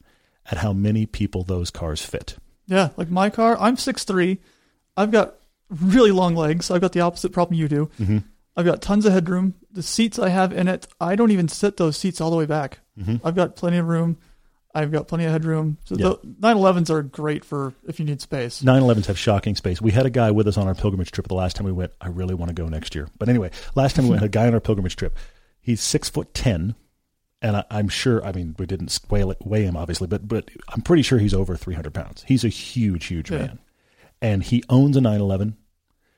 at how many people those cars fit. Yeah. Like my car, I'm 6'3. I've got really long legs. I've got the opposite problem you do. Mm-hmm. I've got tons of headroom. The seats I have in it, I don't even sit those seats all the way back. Mhm. I've got plenty of room. I've got plenty of headroom. So Yeah. the 911s are great for if you need space. 911s have shocking space. We had a guy with us on our pilgrimage trip the last time we went. I really want to go next year. But anyway, last time we went, a guy on our pilgrimage trip. He's six foot ten, and I, I'm sure. I mean, we didn't weigh, weigh him obviously, but but I'm pretty sure he's over 300 pounds. He's a huge, huge Yeah. man, and he owns a 911.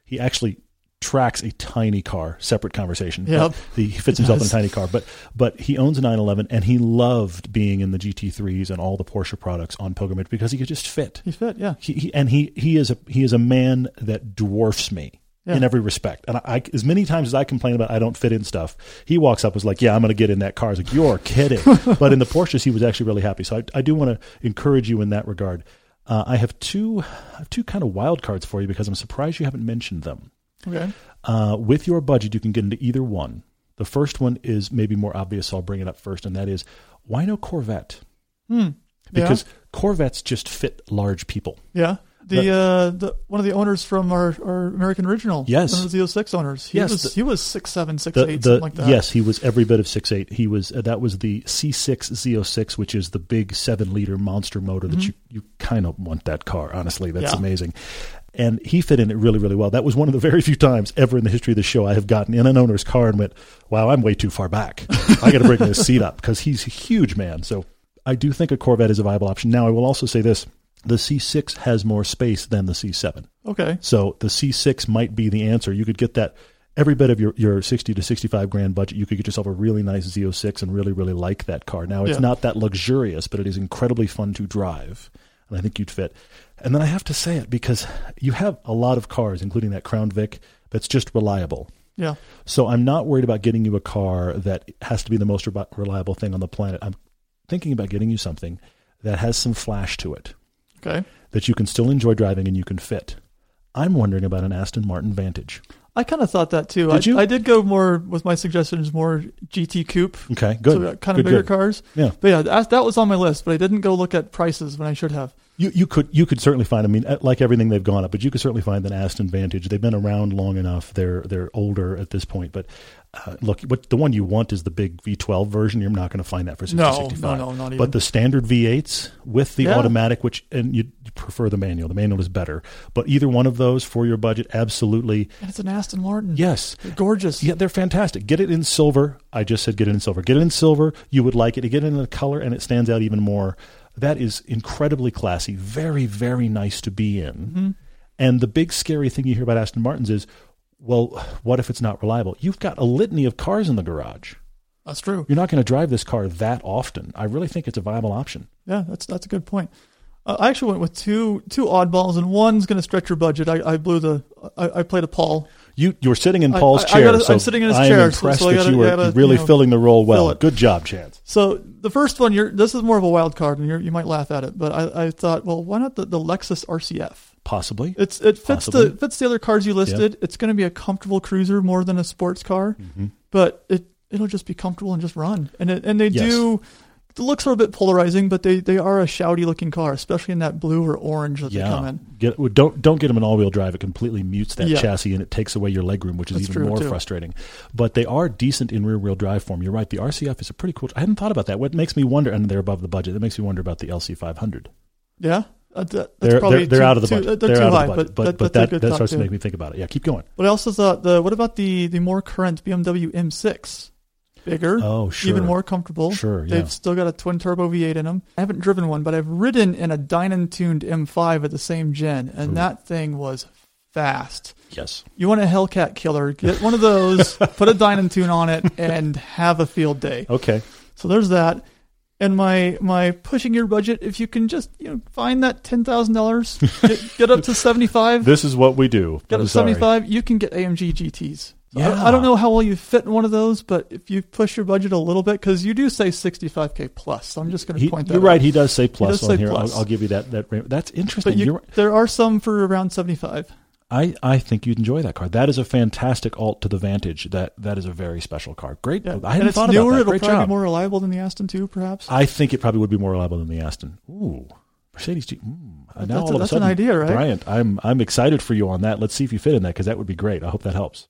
He actually tracks a tiny car. Separate conversation. Yep. he fits himself in a tiny car, but but he owns a 911, and he loved being in the GT3s and all the Porsche products on pilgrimage because he could just fit He fit, yeah. he, he and he he is a he is a man that dwarfs me Yeah. in every respect. And I, I as many times as I complain about I don't fit in stuff, he walks up and was like, "Yeah, I'm going to get in that car." I was like, "You're kidding!" but in the Porsches, he was actually really happy. So I, I do want to encourage you in that regard. Uh, I have two two kind of wild cards for you because I'm surprised you haven't mentioned them. Okay. Uh, with your budget, you can get into either one. The first one is maybe more obvious, so I'll bring it up first, and that is why no Corvette? Hmm. Because Corvettes just fit large people. Yeah. The uh the one of the owners from our, our American original. Yes. One of the 06 owners. He Yes, was the- he was six seven, six the, eight, the- something like that. Yes, he was every bit of six eight. He was uh, that was the C6 Z06, which is the big seven liter monster motor that you you kind of want that car. Honestly, that's Mm-hmm. Yeah. amazing. And he fit in it really, really well. That was one of the very few times ever in the history of the show I have gotten in an owner's car and went, "Wow, I'm way too far back. I got to bring this seat up because he's a huge man." So I do think a Corvette is a viable option. Now, I will also say this: the C6 has more space than the C7. Okay. So the C6 might be the answer. You could get that every bit of your, your 60 to 65 grand budget. You could get yourself a really nice Z06 and really, really like that car. Now, it's Yeah. not that luxurious, but it is incredibly fun to drive. And I think you'd fit. And then I have to say it because you have a lot of cars, including that Crown Vic, that's just reliable. Yeah. So I'm not worried about getting you a car that has to be the most re- reliable thing on the planet. I'm thinking about getting you something that has some flash to it Okay. that you can still enjoy driving and you can fit. I'm wondering about an Aston Martin Vantage. I kind of thought that too. Did I, you? I did go more with my suggestions more GT coupe. Okay, good. So kind Good, of bigger good. cars. Yeah. But yeah, that, that was on my list, but I didn't go look at prices when I should have. You you could you could certainly find. I mean, uh, like everything they've gone up, but you could certainly find an Aston Vantage. They've been around long enough. They're they're older at this point. But uh, look, what the one you want is the big V12 version. You're not going to find that for 60, No, 65. no, no, not even. But the standard V8s with the Yeah. automatic, which and you prefer the manual. The manual is better. But either one of those for your budget, absolutely And it's an Aston Martin. yes. They're gorgeous. Yeah, they're fantastic. Get it in silver. I just said get it in silver. Get it in silver. You would like it. Get it in a color, and it stands out even more. That is incredibly classy. Very, very nice to be in. Mm-hmm. And the big scary thing you hear about Aston Martins is, well, what if it's not reliable? You've got a litany of cars in the garage. That's true. You're not going to drive this car that often. I really think it's a viable option. Yeah, that's that's a good point. Uh, I actually went with two two oddballs, and one's going to stretch your budget. I, I blew the I, I played a Paul. You you're sitting in I- Paul's I- I chair. so I'm sitting in his I am chair, so- impressed so I that gotta- you were gotta, really you know, filling the role well. fill. Good job, Chance. So the first one, you're this is more of a wild card, and you're, you might laugh at it, but I, I thought, well, why not the, the Lexus RCF? Possibly. It's it fits Possibly. the fits the other cars you listed. It's going to be a comfortable cruiser more than a sports car, but it it'll just be comfortable and just run. And it, and they Yes. do. The looks are a bit polarizing, but they, they are a shouty looking car, especially in that blue or orange that they come Yeah, in. get don't don't get them in all wheel drive. It completely mutes that Yeah. chassis and it takes away your legroom, which is That's even more too. frustrating. But they are decent in rear wheel drive form. You're right. The RCF is a pretty cool. I hadn't thought about that. What makes me wonder, and they're above the budget. That makes me wonder about the LC 500. Yeah, uh, that- that's They're probably they're, they're too- out of the too- budget. They're, they're too out high, of the budget. but, But that, but, that that thought, starts to make me think about it. Yeah, keep going. But I also thought the what about the the more current BMW M6? Bigger, Oh, sure. even more comfortable. Sure, yeah. They've still got a twin turbo V8 in them. I haven't driven one, but I've ridden in a Dinan tuned M5 at the same gen, and Ooh. that thing was fast. Yes. You want a Hellcat killer? Get one of those, put a Dinan tune on it, and have a field day. Okay. So there's that. And my my pushing your budget, if you can just you know find that ten thousand dollars, get, up to seventy five. This is what we do. Get I'm up to sorry. 75, you can get AMG GTs. So I- Yeah. I, don't know how well you fit in one of those, but if you push your budget a little bit, because you do say 65K plus, so I'm just going to point that you're out. right. He does say plus does on say here. plus. I'll, I'll give you that. That that's interesting. But you, right. there are some for around 75. I, I think you'd enjoy that car. That is a fantastic alt to the Vantage. That that is a very special car. Great. Yeah. I hadn't it's thought newer, about that. it'll probably job. be more reliable than the Aston too, perhaps. I think it probably would be more reliable than the Aston. Ooh, Mercedes G. Mm, That's now a- all of a that's an idea, right? Bryant, I'm I'm excited for you on that. Let's see if you fit in that because that would be great. I hope that helps.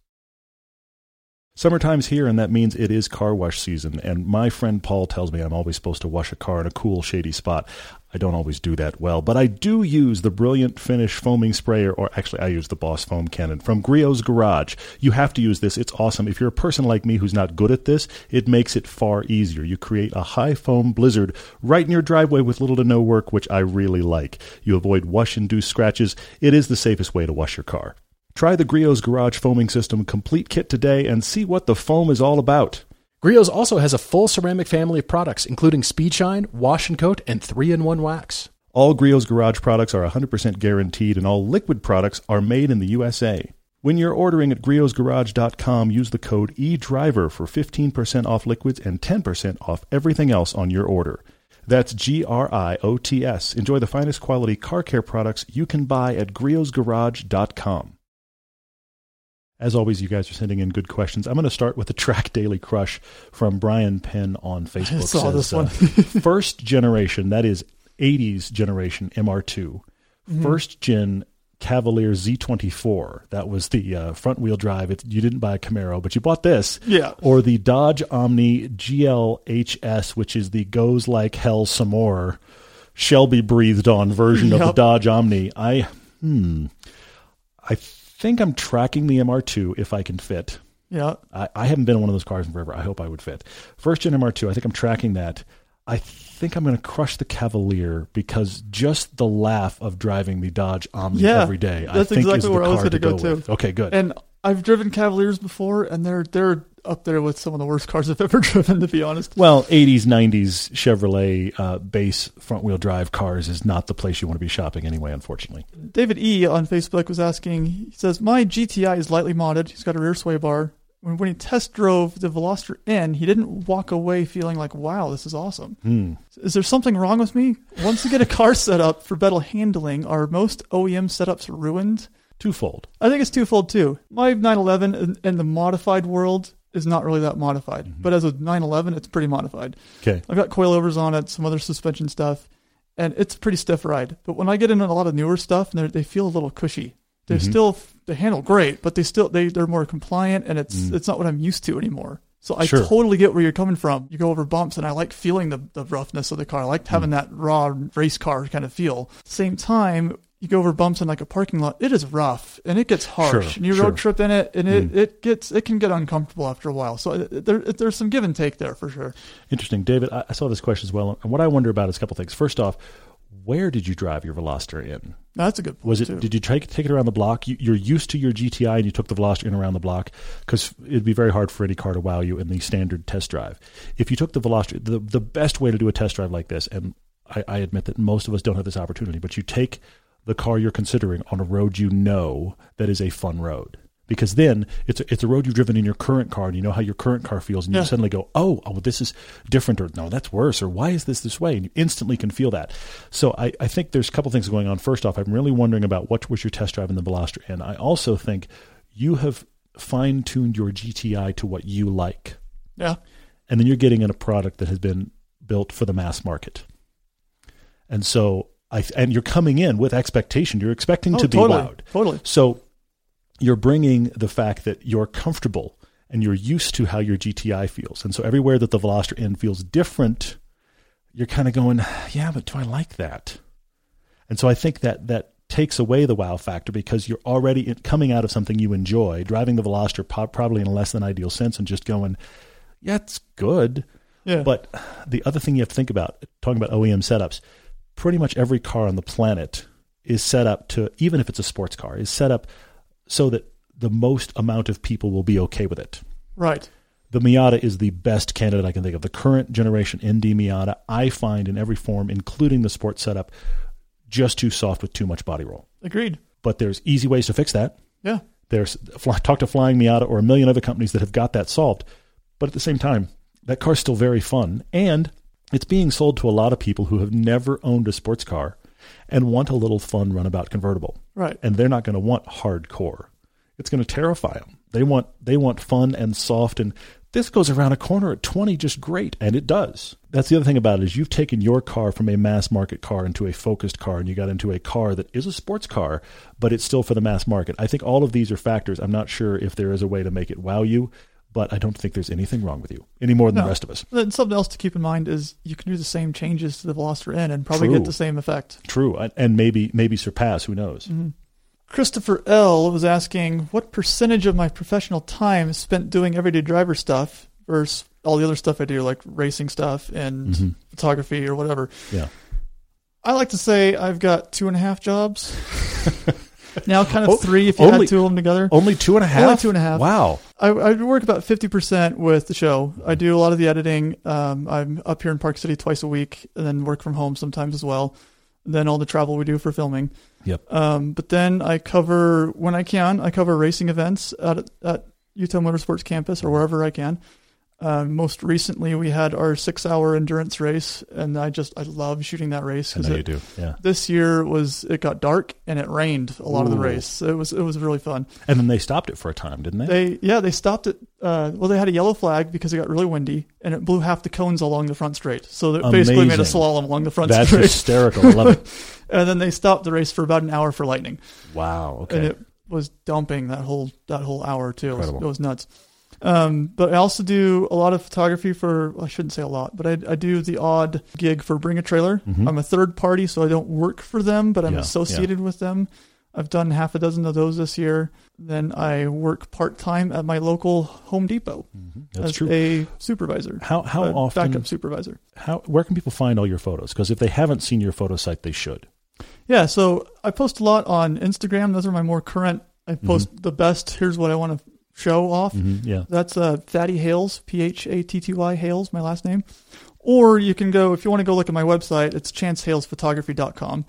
Summertime's here, and that means it is car wash season. And my friend Paul tells me I'm always supposed to wash a car in a cool, shady spot. I don't always do that well, but I do use the Brilliant Finish foaming sprayer, or actually, I use the Boss Foam Cannon from Griot's Garage. You have to use this. It's awesome. If you're a person like me who's not good at this, it makes it far easier. You create a high foam blizzard right in your driveway with little to no work, which I really like. You avoid wash induced scratches. It is the safest way to wash your car. Try the Griot's Garage Foaming System complete kit today and see what the foam is all about. Griot's also has a full ceramic family of products, including Speed Shine, Wash and Coat, and 3 in 1 wax. All Griot's Garage products are 100% guaranteed, and all liquid products are made in the USA. When you're ordering at griotsgarage.com, use the code EDRIVER for 15% off liquids and 10% off everything else on your order. That's G R I O T S. Enjoy the finest quality car care products you can buy at griotsgarage.com. As always, you guys are sending in good questions. I'm going to start with the Track Daily Crush from Brian Penn on Facebook. I saw Says, this one. uh, first generation, that is 80s generation MR2. Mm-hmm. First gen Cavalier Z24. That was the uh, front wheel drive. It, you didn't buy a Camaro, but you bought this. Yeah. Or the Dodge Omni GLHS, which is the goes like hell some more Shelby breathed on version of the Dodge Omni. I hmm. I think I'm tracking the MR2 if I can fit. Yeah. I, I haven't been in one of those cars in forever. I hope I would fit. First gen MR2, I think I'm tracking that. I think I'm going to crush the Cavalier because just the laugh of driving the Dodge Omni Yeah, every day, I that's think exactly is where I was to gonna go, go with. to. Okay, good. And I've driven Cavaliers before, and they're they're up there with some of the worst cars I've ever driven, to be honest. well, 80s, 90s Chevrolet uh, base front wheel drive cars is not the place you want to be shopping anyway, unfortunately. David E on Facebook was asking. He says, "My GTI is lightly modded. He's got a rear sway bar. When, when he test drove the Veloster N, he didn't walk away feeling like, wow, this is awesome. Hmm. Is there something wrong with me? Once you get a car set up for better handling, are most OEM setups ruined? Twofold. I think it's twofold too. My 911 in, in the modified world is not really that modified, Mm-hmm. but as a 911, it's pretty modified. Okay. I've got coilovers on it, some other suspension stuff, and it's a pretty stiff ride. But when I get into a lot of newer stuff, and they're- feel a little cushy. They Mhm. still they handle great, but they still they they're more compliant, and it's Mm. it's not what I'm used to anymore. So I Sure. totally get where you're coming from. You go over bumps, and I like feeling the, the roughness of the car. I like Mm. having that raw race car kind of feel. Same time, you go over bumps in like a parking lot. It is rough and it gets harsh, Sure, and you sure. road trip in it, and it, Mm. it gets it can get uncomfortable after a while. So it, there there's some give and take there for sure. Interesting. David, I, I saw this question as well. And what I wonder about is a couple things. First off, where did you drive your Veloster N? That's a good point Was it? too. Did you take take it around the block? You, you're used to your GTI, and you took the Veloster N around the block because it'd be very hard for any car to wow you in the standard test drive. If you took the Veloster, the the best way to do a test drive like this, and I, I admit that most of us don't have this opportunity, but you take the car you're considering on a road you know that is a fun road. Because then it's a, it's a road you've driven in your current car, and you know how your current car feels, and Yeah. you suddenly go, "Oh, oh, this is different," or "No, that's worse," or "Why is this this way?" And you instantly can feel that. So I, I think there's a couple things going on. First off, I'm really wondering about what was your test drive in the Veloster, and I also think you have fine tuned your GTI to what you like, yeah. and then you're getting in a product that has been built for the mass market, and so I and you're coming in with expectation. You're expecting Oh, to be totally, wowed. Totally. So you're bringing the fact that you're comfortable and you're used to how your GTI feels. And so everywhere that the Veloster N feels different, you're kind of going, yeah, but do I like that? And so I think that that takes away the wow factor because you're already in, coming out of something you enjoy, driving the Veloster probably in a less than ideal sense and just going, yeah, it's good. Yeah. But the other thing you have to think about, talking about OEM setups, pretty much every car on the planet is set up to, even if it's a sports car, is set up so that the most amount of people will be okay with it. right. The Miata is the best candidate I can think of. The current generation ND Miata, I find in every form, including the sports setup, just too soft with too much body roll. Agreed. But there's easy ways to fix that. Yeah. There's talk to Flying Miata or a million other companies that have got that solved. But at the same time, that car's still very fun, and it's being sold to a lot of people who have never owned a sports car and want a little fun runabout convertible. Right. And they're not going to want hardcore. It's going to terrify them. They want they want fun and soft and this goes around a corner at 20 just great and it does. That's the other thing about it is you've taken your car from a mass market car into a focused car and you got into a car that is a sports car but it's still for the mass market. I think all of these are factors. I'm not sure if there is a way to make it wow you, but I don't think there's anything wrong with you any more than No. the rest of us. Then something else to keep in mind is you can do the same changes to the Veloster N and probably True. get the same effect. True, and- maybe maybe surpass. Who knows? Christopher L was asking what percentage of my professional time spent doing everyday driver stuff versus all the other stuff I do, like racing stuff and Mhm. photography or whatever. Yeah. I like to say I've got two and a half jobs. now, kind of Oh, three if you only- add two of them together. Only two and a half. Only two and a half. Wow. I, I work about 50% with the show. I do a lot of the editing. Um, I'm up here in Park City twice a week and then work from home sometimes as well. Then all the travel we do for filming. Yep. Um, but then I cover, when I can, I cover racing events at, at Utah Motorsports Campus or wherever I can. Um, most recently, we had our six hour endurance race, and I just, I love shooting that race because you do. Yeah. this year was, it got dark and it rained a lot of the Ooh. race. It was, it was really fun. And then they stopped it for a time, didn't they? They yeah they stopped it. Uh, well, they had a yellow flag because it got really windy, and it blew half the cones along the front straight. So it basically made a slalom along the front That's straight. That's hysterical. I love it. and then they stopped the race for about an hour for lightning, Wow. Okay. and it was dumping that whole that whole hour too. It was, it was nuts. Um, but I also do a lot of photography for. I shouldn't say a lot, but I, I do the odd gig for Bring a Trailer. Mhm. I'm a third party, so I don't work for them, but I'm Yeah, associated with them. I've done half a dozen of those this year. Then I work part time at my local Home Depot Mhm. That's as true. a supervisor. How how often? backup supervisor? How where can people find all your photos? Because if they haven't seen your photo site, they should. Yeah, so I post a lot on Instagram. Those are my more current. I post the best. Here's what I want to show off. Mhm. Yeah. That's uh, Phatty Hales, P H A T T Y Hales, my last name. Or you can go if you want to go look at my website. It's chancehalesphotography.com,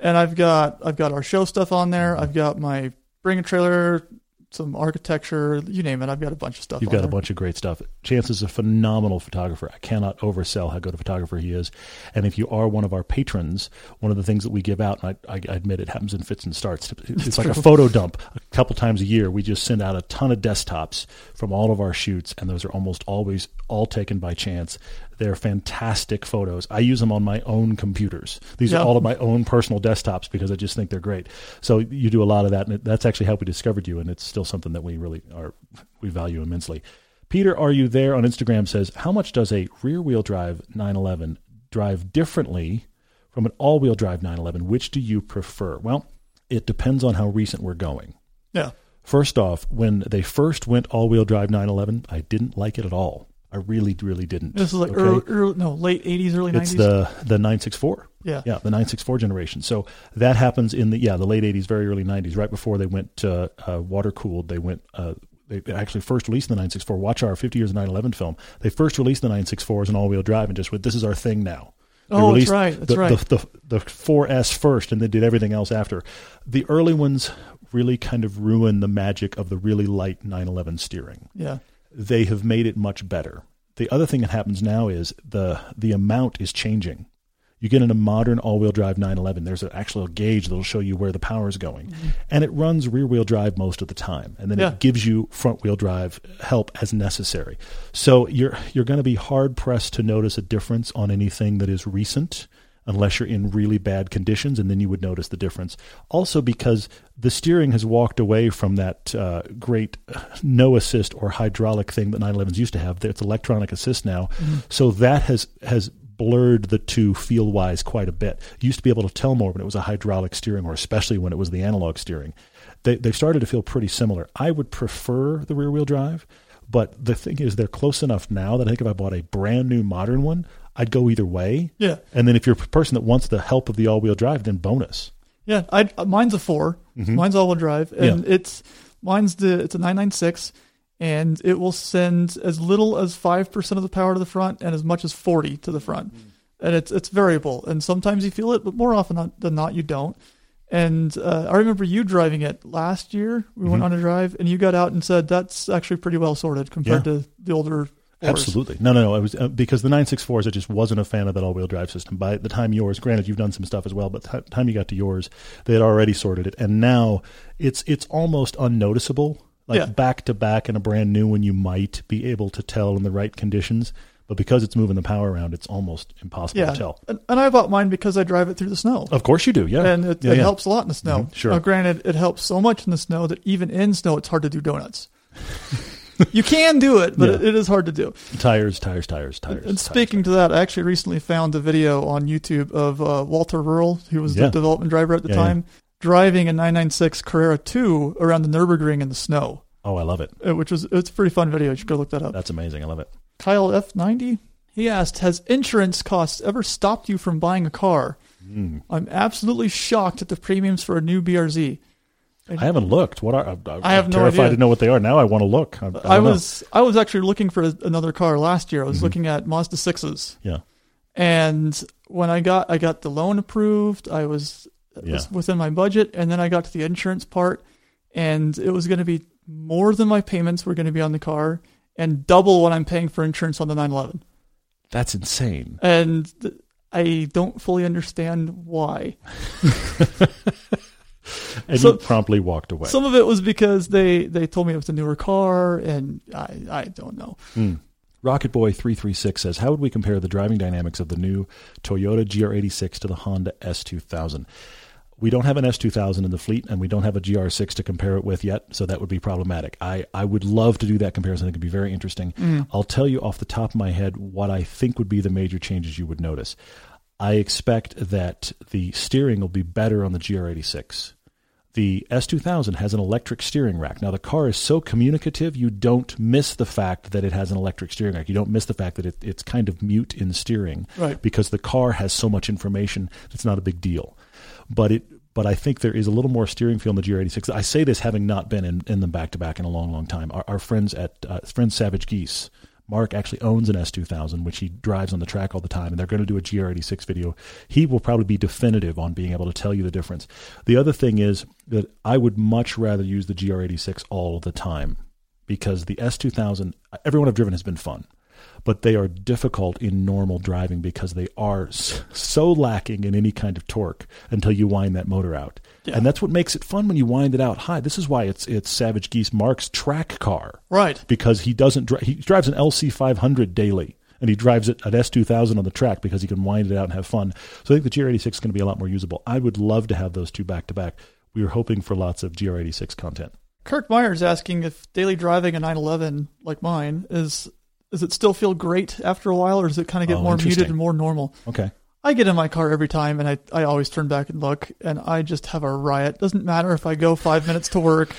and I've got I've got our show stuff on there. I've got my bring a trailer, some architecture, you name it. I've got a bunch of stuff. You've got a bunch of great stuff. Chance is a phenomenal photographer. I cannot oversell how good a photographer he is. And if you are one of our patrons, one of the things that we give out, and I, I admit it happens in fits and starts, it's like a photo dump. A couple times a year, we just send out a ton of desktops from all of our shoots, and those are almost always all taken by chance. They're fantastic photos. I use them on my own computers. These Yeah. are all of my own personal desktops because I just think they're great. So you do a lot of that, and that's actually how we discovered you, and it's still something that we really are we value immensely. Peter, are you there on Instagram? Says how much does a rear-wheel drive 911 drive differently from an all-wheel drive 911? Which do you prefer? Well, it depends on how recent we're going. Yeah, First off, when they first went all-wheel drive 911, I didn't like it at all. I really, really didn't. this is like Okay? early, early, no late '80s, early nineties. It's '90s. the the 964. yeah, Yeah, the 964 generation. So that happens in the yeah the late 80s, very early 90s, right before they went uh, uh, water cooled. They went. Uh, they actually first released the 964. Watch our 50 years of 911 film. They first released the 964 as an all wheel drive and just went, this is our thing now. They Oh, that's right. That's the, right. The, the, the 4S first and then did everything else after. The early ones really kind of ruin the magic of the really light 911 steering yeah, they have made it much better. The other thing that happens now is the the amount is changing. You get in a modern all-wheel drive 911, there's an actual gauge that'll show you where the power is going, mm-hmm. and it runs rear-wheel drive most of the time, and then Yeah. it gives you front-wheel drive help as necessary. So you're you're going to be hard pressed to notice a difference on anything that is recent unless you're in really bad conditions, and then you would notice the difference. Also, because the steering has walked away from that uh, great no assist or hydraulic thing that 911s used to have. It's electronic assist now, so that has has blurred the two feel wise quite a bit. You used to be able to tell more when it was a hydraulic steering, or especially when it was the analog steering. They they started to feel pretty similar. I would prefer the rear wheel drive. But the thing is, they're close enough now that I think if I bought a brand new modern one, I'd go either way. yeah, And then if you're a person that wants the help of the all-wheel drive, then bonus. yeah. I mine's a 4 Mine's all-wheel drive, and Mm-hmm. Yeah. it's mine's the it's a 996, and it will send as little as five percent of the power to the front and as much as forty to the front, and it's it's variable. And sometimes you feel it, but more often than not, you don't. And uh, I remember you driving it last year. We Mm-hmm. went on a drive, and you got out and said that's actually pretty well sorted compared to the older. Ors." Absolutely. No, no, no. It was uh, because the 964s, I just wasn't a fan of that all-wheel drive system. By the time yours, granted, you've done some stuff as well, but the time you got to yours, they had already sorted it, and now it's it's almost unnoticeable. Like Yeah. back to back in a brand new one, you might be able to tell in the right conditions, but because it's moving the power around, it's almost impossible Yeah, to tell. and, and I bought mine because I drive it through the snow. Of course you do, yeah, and it, Yeah, it yeah. helps a lot in the snow. Mhm, sure. Now, granted, it helps so much in the snow that even in snow, it's hard to do donuts. you can do it, but it, it is hard to do. Tires, tires, tires, tires. And tires, speaking to that, I actually recently found a video on YouTube of uh, Walter Röhrl, who was the development driver at the time, driving a 996 Carrera 2 around the Nürburgring in the snow, Oh, I love it. uh, which was it's a pretty fun video. You should go look that up. That's amazing. I love it. Kyle F90, he asked, "Has insurance costs ever stopped you from buying a car?" Mm. I'm absolutely shocked at the premiums for a new BRZ. I haven't looked. What are I'm, I have I'm no terrified idea. to know what they are. Now I want to look. I, I, I, don't know. was I was actually looking for another car last year. I was Mhm. looking at Mazda sixes, Yeah. and when I got I got the loan approved, I was, it was within my budget, and then I got to the insurance part, and it was going to be more than my payments were going to be on the car, and double what I'm paying for insurance on the 911, That's insane. and I don't fully understand why. And So- you promptly walked away. Some of it was because they they told me it was a newer car, and I I don't know. Hmm. Rocket Boy 336 says, How would we compare the driving dynamics of the new Toyota GR86 to the Honda S2000? We don't have an S2000 in the fleet, and we don't have a GR86 to compare it with yet, so that would be problematic. I, I would love to do that comparison. It could be very interesting. Mm. I'll tell you off the top of my head what I think would be the major changes you would notice. I expect that the steering will be better on the GR86. The S2000 has an electric steering rack. Now, the car is so communicative, you don't miss the fact that it has an electric steering rack. You don't miss the fact that it, it's kind of mute in steering Right. because the car has so much information. It's not a big deal. But it, but I think there is a little more steering feel in the GR86. I say this having not been in, in them back to back in a long, long time. Our, our friends at uh, friends Savage Geese, Mark actually owns an S2000, which he drives on the track all the time, and they're going to do a GR86 video. He will probably be definitive on being able to tell you the difference. The other thing is that I would much rather use the GR86 all the time because the S2000, everyone I've driven has been fun but they are difficult in normal driving because they are so lacking in any kind of torque until you wind that motor out. Yeah. And that's what makes it fun when you wind it out high. This is why it's it's Savage Geese Mark's track car Right. because he doesn't dri- he drives an LC 500 daily and he drives it at S2000 on the track because he can wind it out and have fun. So I think the GR86 is going to be a lot more usable. I would love to have those two back to back. We were hoping for lots of GR86 content. Kirk Myers asking if daily driving a 911 like mine is does it still feel great after a while, or does it kind of get Oh, more muted and more normal? Okay. I get in my car every time, and I I always turn back and look, and I just have a riot. Doesn't matter if I go five minutes to work,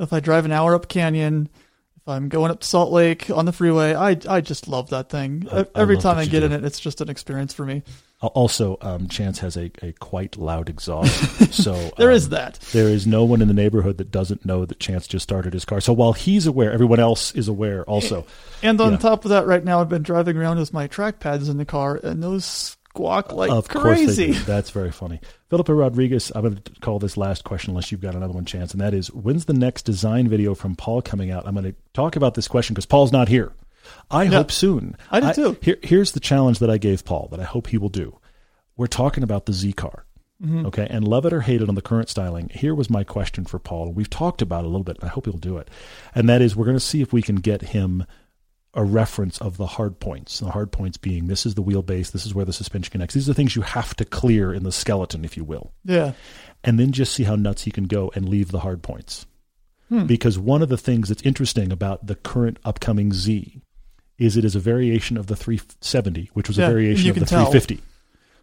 if I drive an hour up canyon, if I'm going up to Salt Lake on the freeway. I I just love that thing. I- I every love time I get do. in it, it's just an experience for me. Al- Also, um, Chance has a, a quite loud exhaust. so There um, is that. There is no one in the neighborhood that doesn't know that Chance just started his car. So while he's aware, everyone else is aware also. And on Yeah. top of that, right now I've been driving around with my track pads in the car, and those squawk like of course crazy. That's very funny. Philippa Rodriguez, I'm going to call this last question unless you've got another one, Chance, and that is when's the next design video from Paul coming out? I'm going to talk about this question because Paul's not here. I Yeah. hope soon. I do too. Here, here's the challenge that I gave Paul that I hope he will do. We're talking about the Z car. Mm-hmm. Okay, and love it or hate it on the current styling. Here was my question for Paul. We've talked about it a little bit. I hope he'll do it. And that is, we're going to see if we can get him a reference of the hard points. The hard points being this is the wheelbase, this is where the suspension connects. These are the things you have to clear in the skeleton, if you will. Yeah. And then just see how nuts he can go and leave the hard points. Hmm. Because one of the things that's interesting about the current upcoming Z is it is a variation of the 370, which was Yeah, a variation of the tell. 350.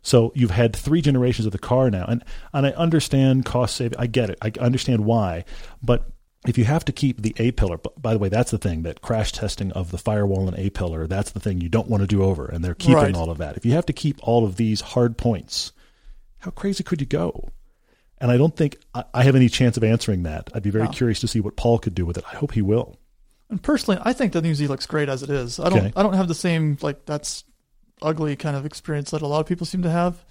So you've had three generations of the car now, and and I understand cost saving. I get it. I understand why, but if you have to keep the A pillar, by the way, that's the thing that crash testing of the firewall and A pillar. That's the thing you don't want to do over, and they're keeping Right. all of that. If you have to keep all of these hard points, how crazy could you go? And I don't think I, I have any chance of answering that. I'd be very No. curious to see what Paul could do with it. I hope he will. And personally, I think the new Z looks great as it is. I don't. Okay. I don't have the same like that's ugly kind of experience that a lot of people seem to have.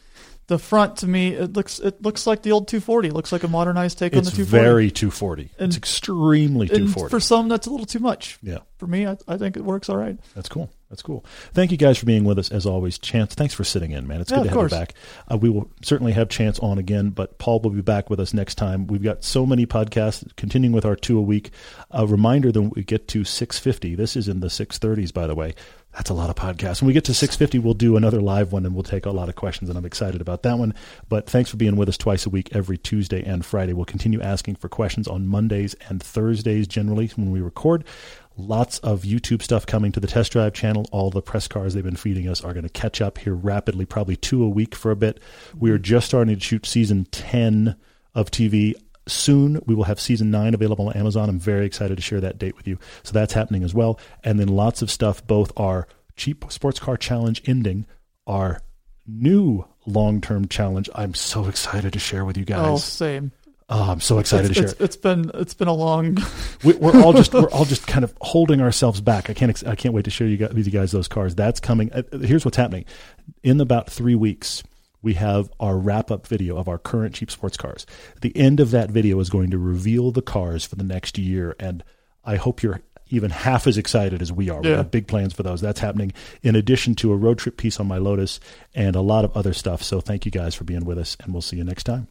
The front to me, it looks it looks like the old 240. It looks like a modernized take It's on the 240. very 240. And- it's extremely and 240. for some, that's a little too much. yeah. For me, I, I think it works all right. That's cool. That's cool. Thank you guys for being with us as always. Chance, thanks for sitting in, man. It's Yeah, good to have course. you back. Uh, we will certainly have Chance on again, but Paul will be back with us next time. We've got so many podcasts, continuing with our two a week. A reminder that we get to 650, this is in the 630s, by the way. That's a lot of podcasts. When we get to 650, we'll do another live one and we'll take a lot of questions, and I'm excited about that one. But thanks for being with us twice a week, every Tuesday and Friday. We'll continue asking for questions on Mondays and Thursdays generally when we record. Lots of YouTube stuff coming to the test drive channel. All the press cars they've been feeding us are going to catch up here rapidly, probably two a week for a bit. We are just starting to shoot season 10 of TV. Soon we will have season nine available on Amazon. I'm very excited to share that date with you. So that's happening as well. And then lots of stuff, both our cheap sports car challenge ending, our new long term challenge. I'm so excited to share with you guys. Oh, same. Oh, I'm so excited It's, to share. it's, it's been it's been a long. we, we're all just we're all just kind of holding ourselves back. I can't ex- I can't wait to share you guys, with you guys those cars. That's coming. Uh, here's what's happening. In about three weeks, we have our wrap up video of our current cheap sports cars. The end of that video is going to reveal the cars for the next year, and I hope you're even half as excited as we are. We have big plans for those. That's happening in addition to a road trip piece on my Lotus and a lot of other stuff. So thank you guys for being with us, and we'll see you next time.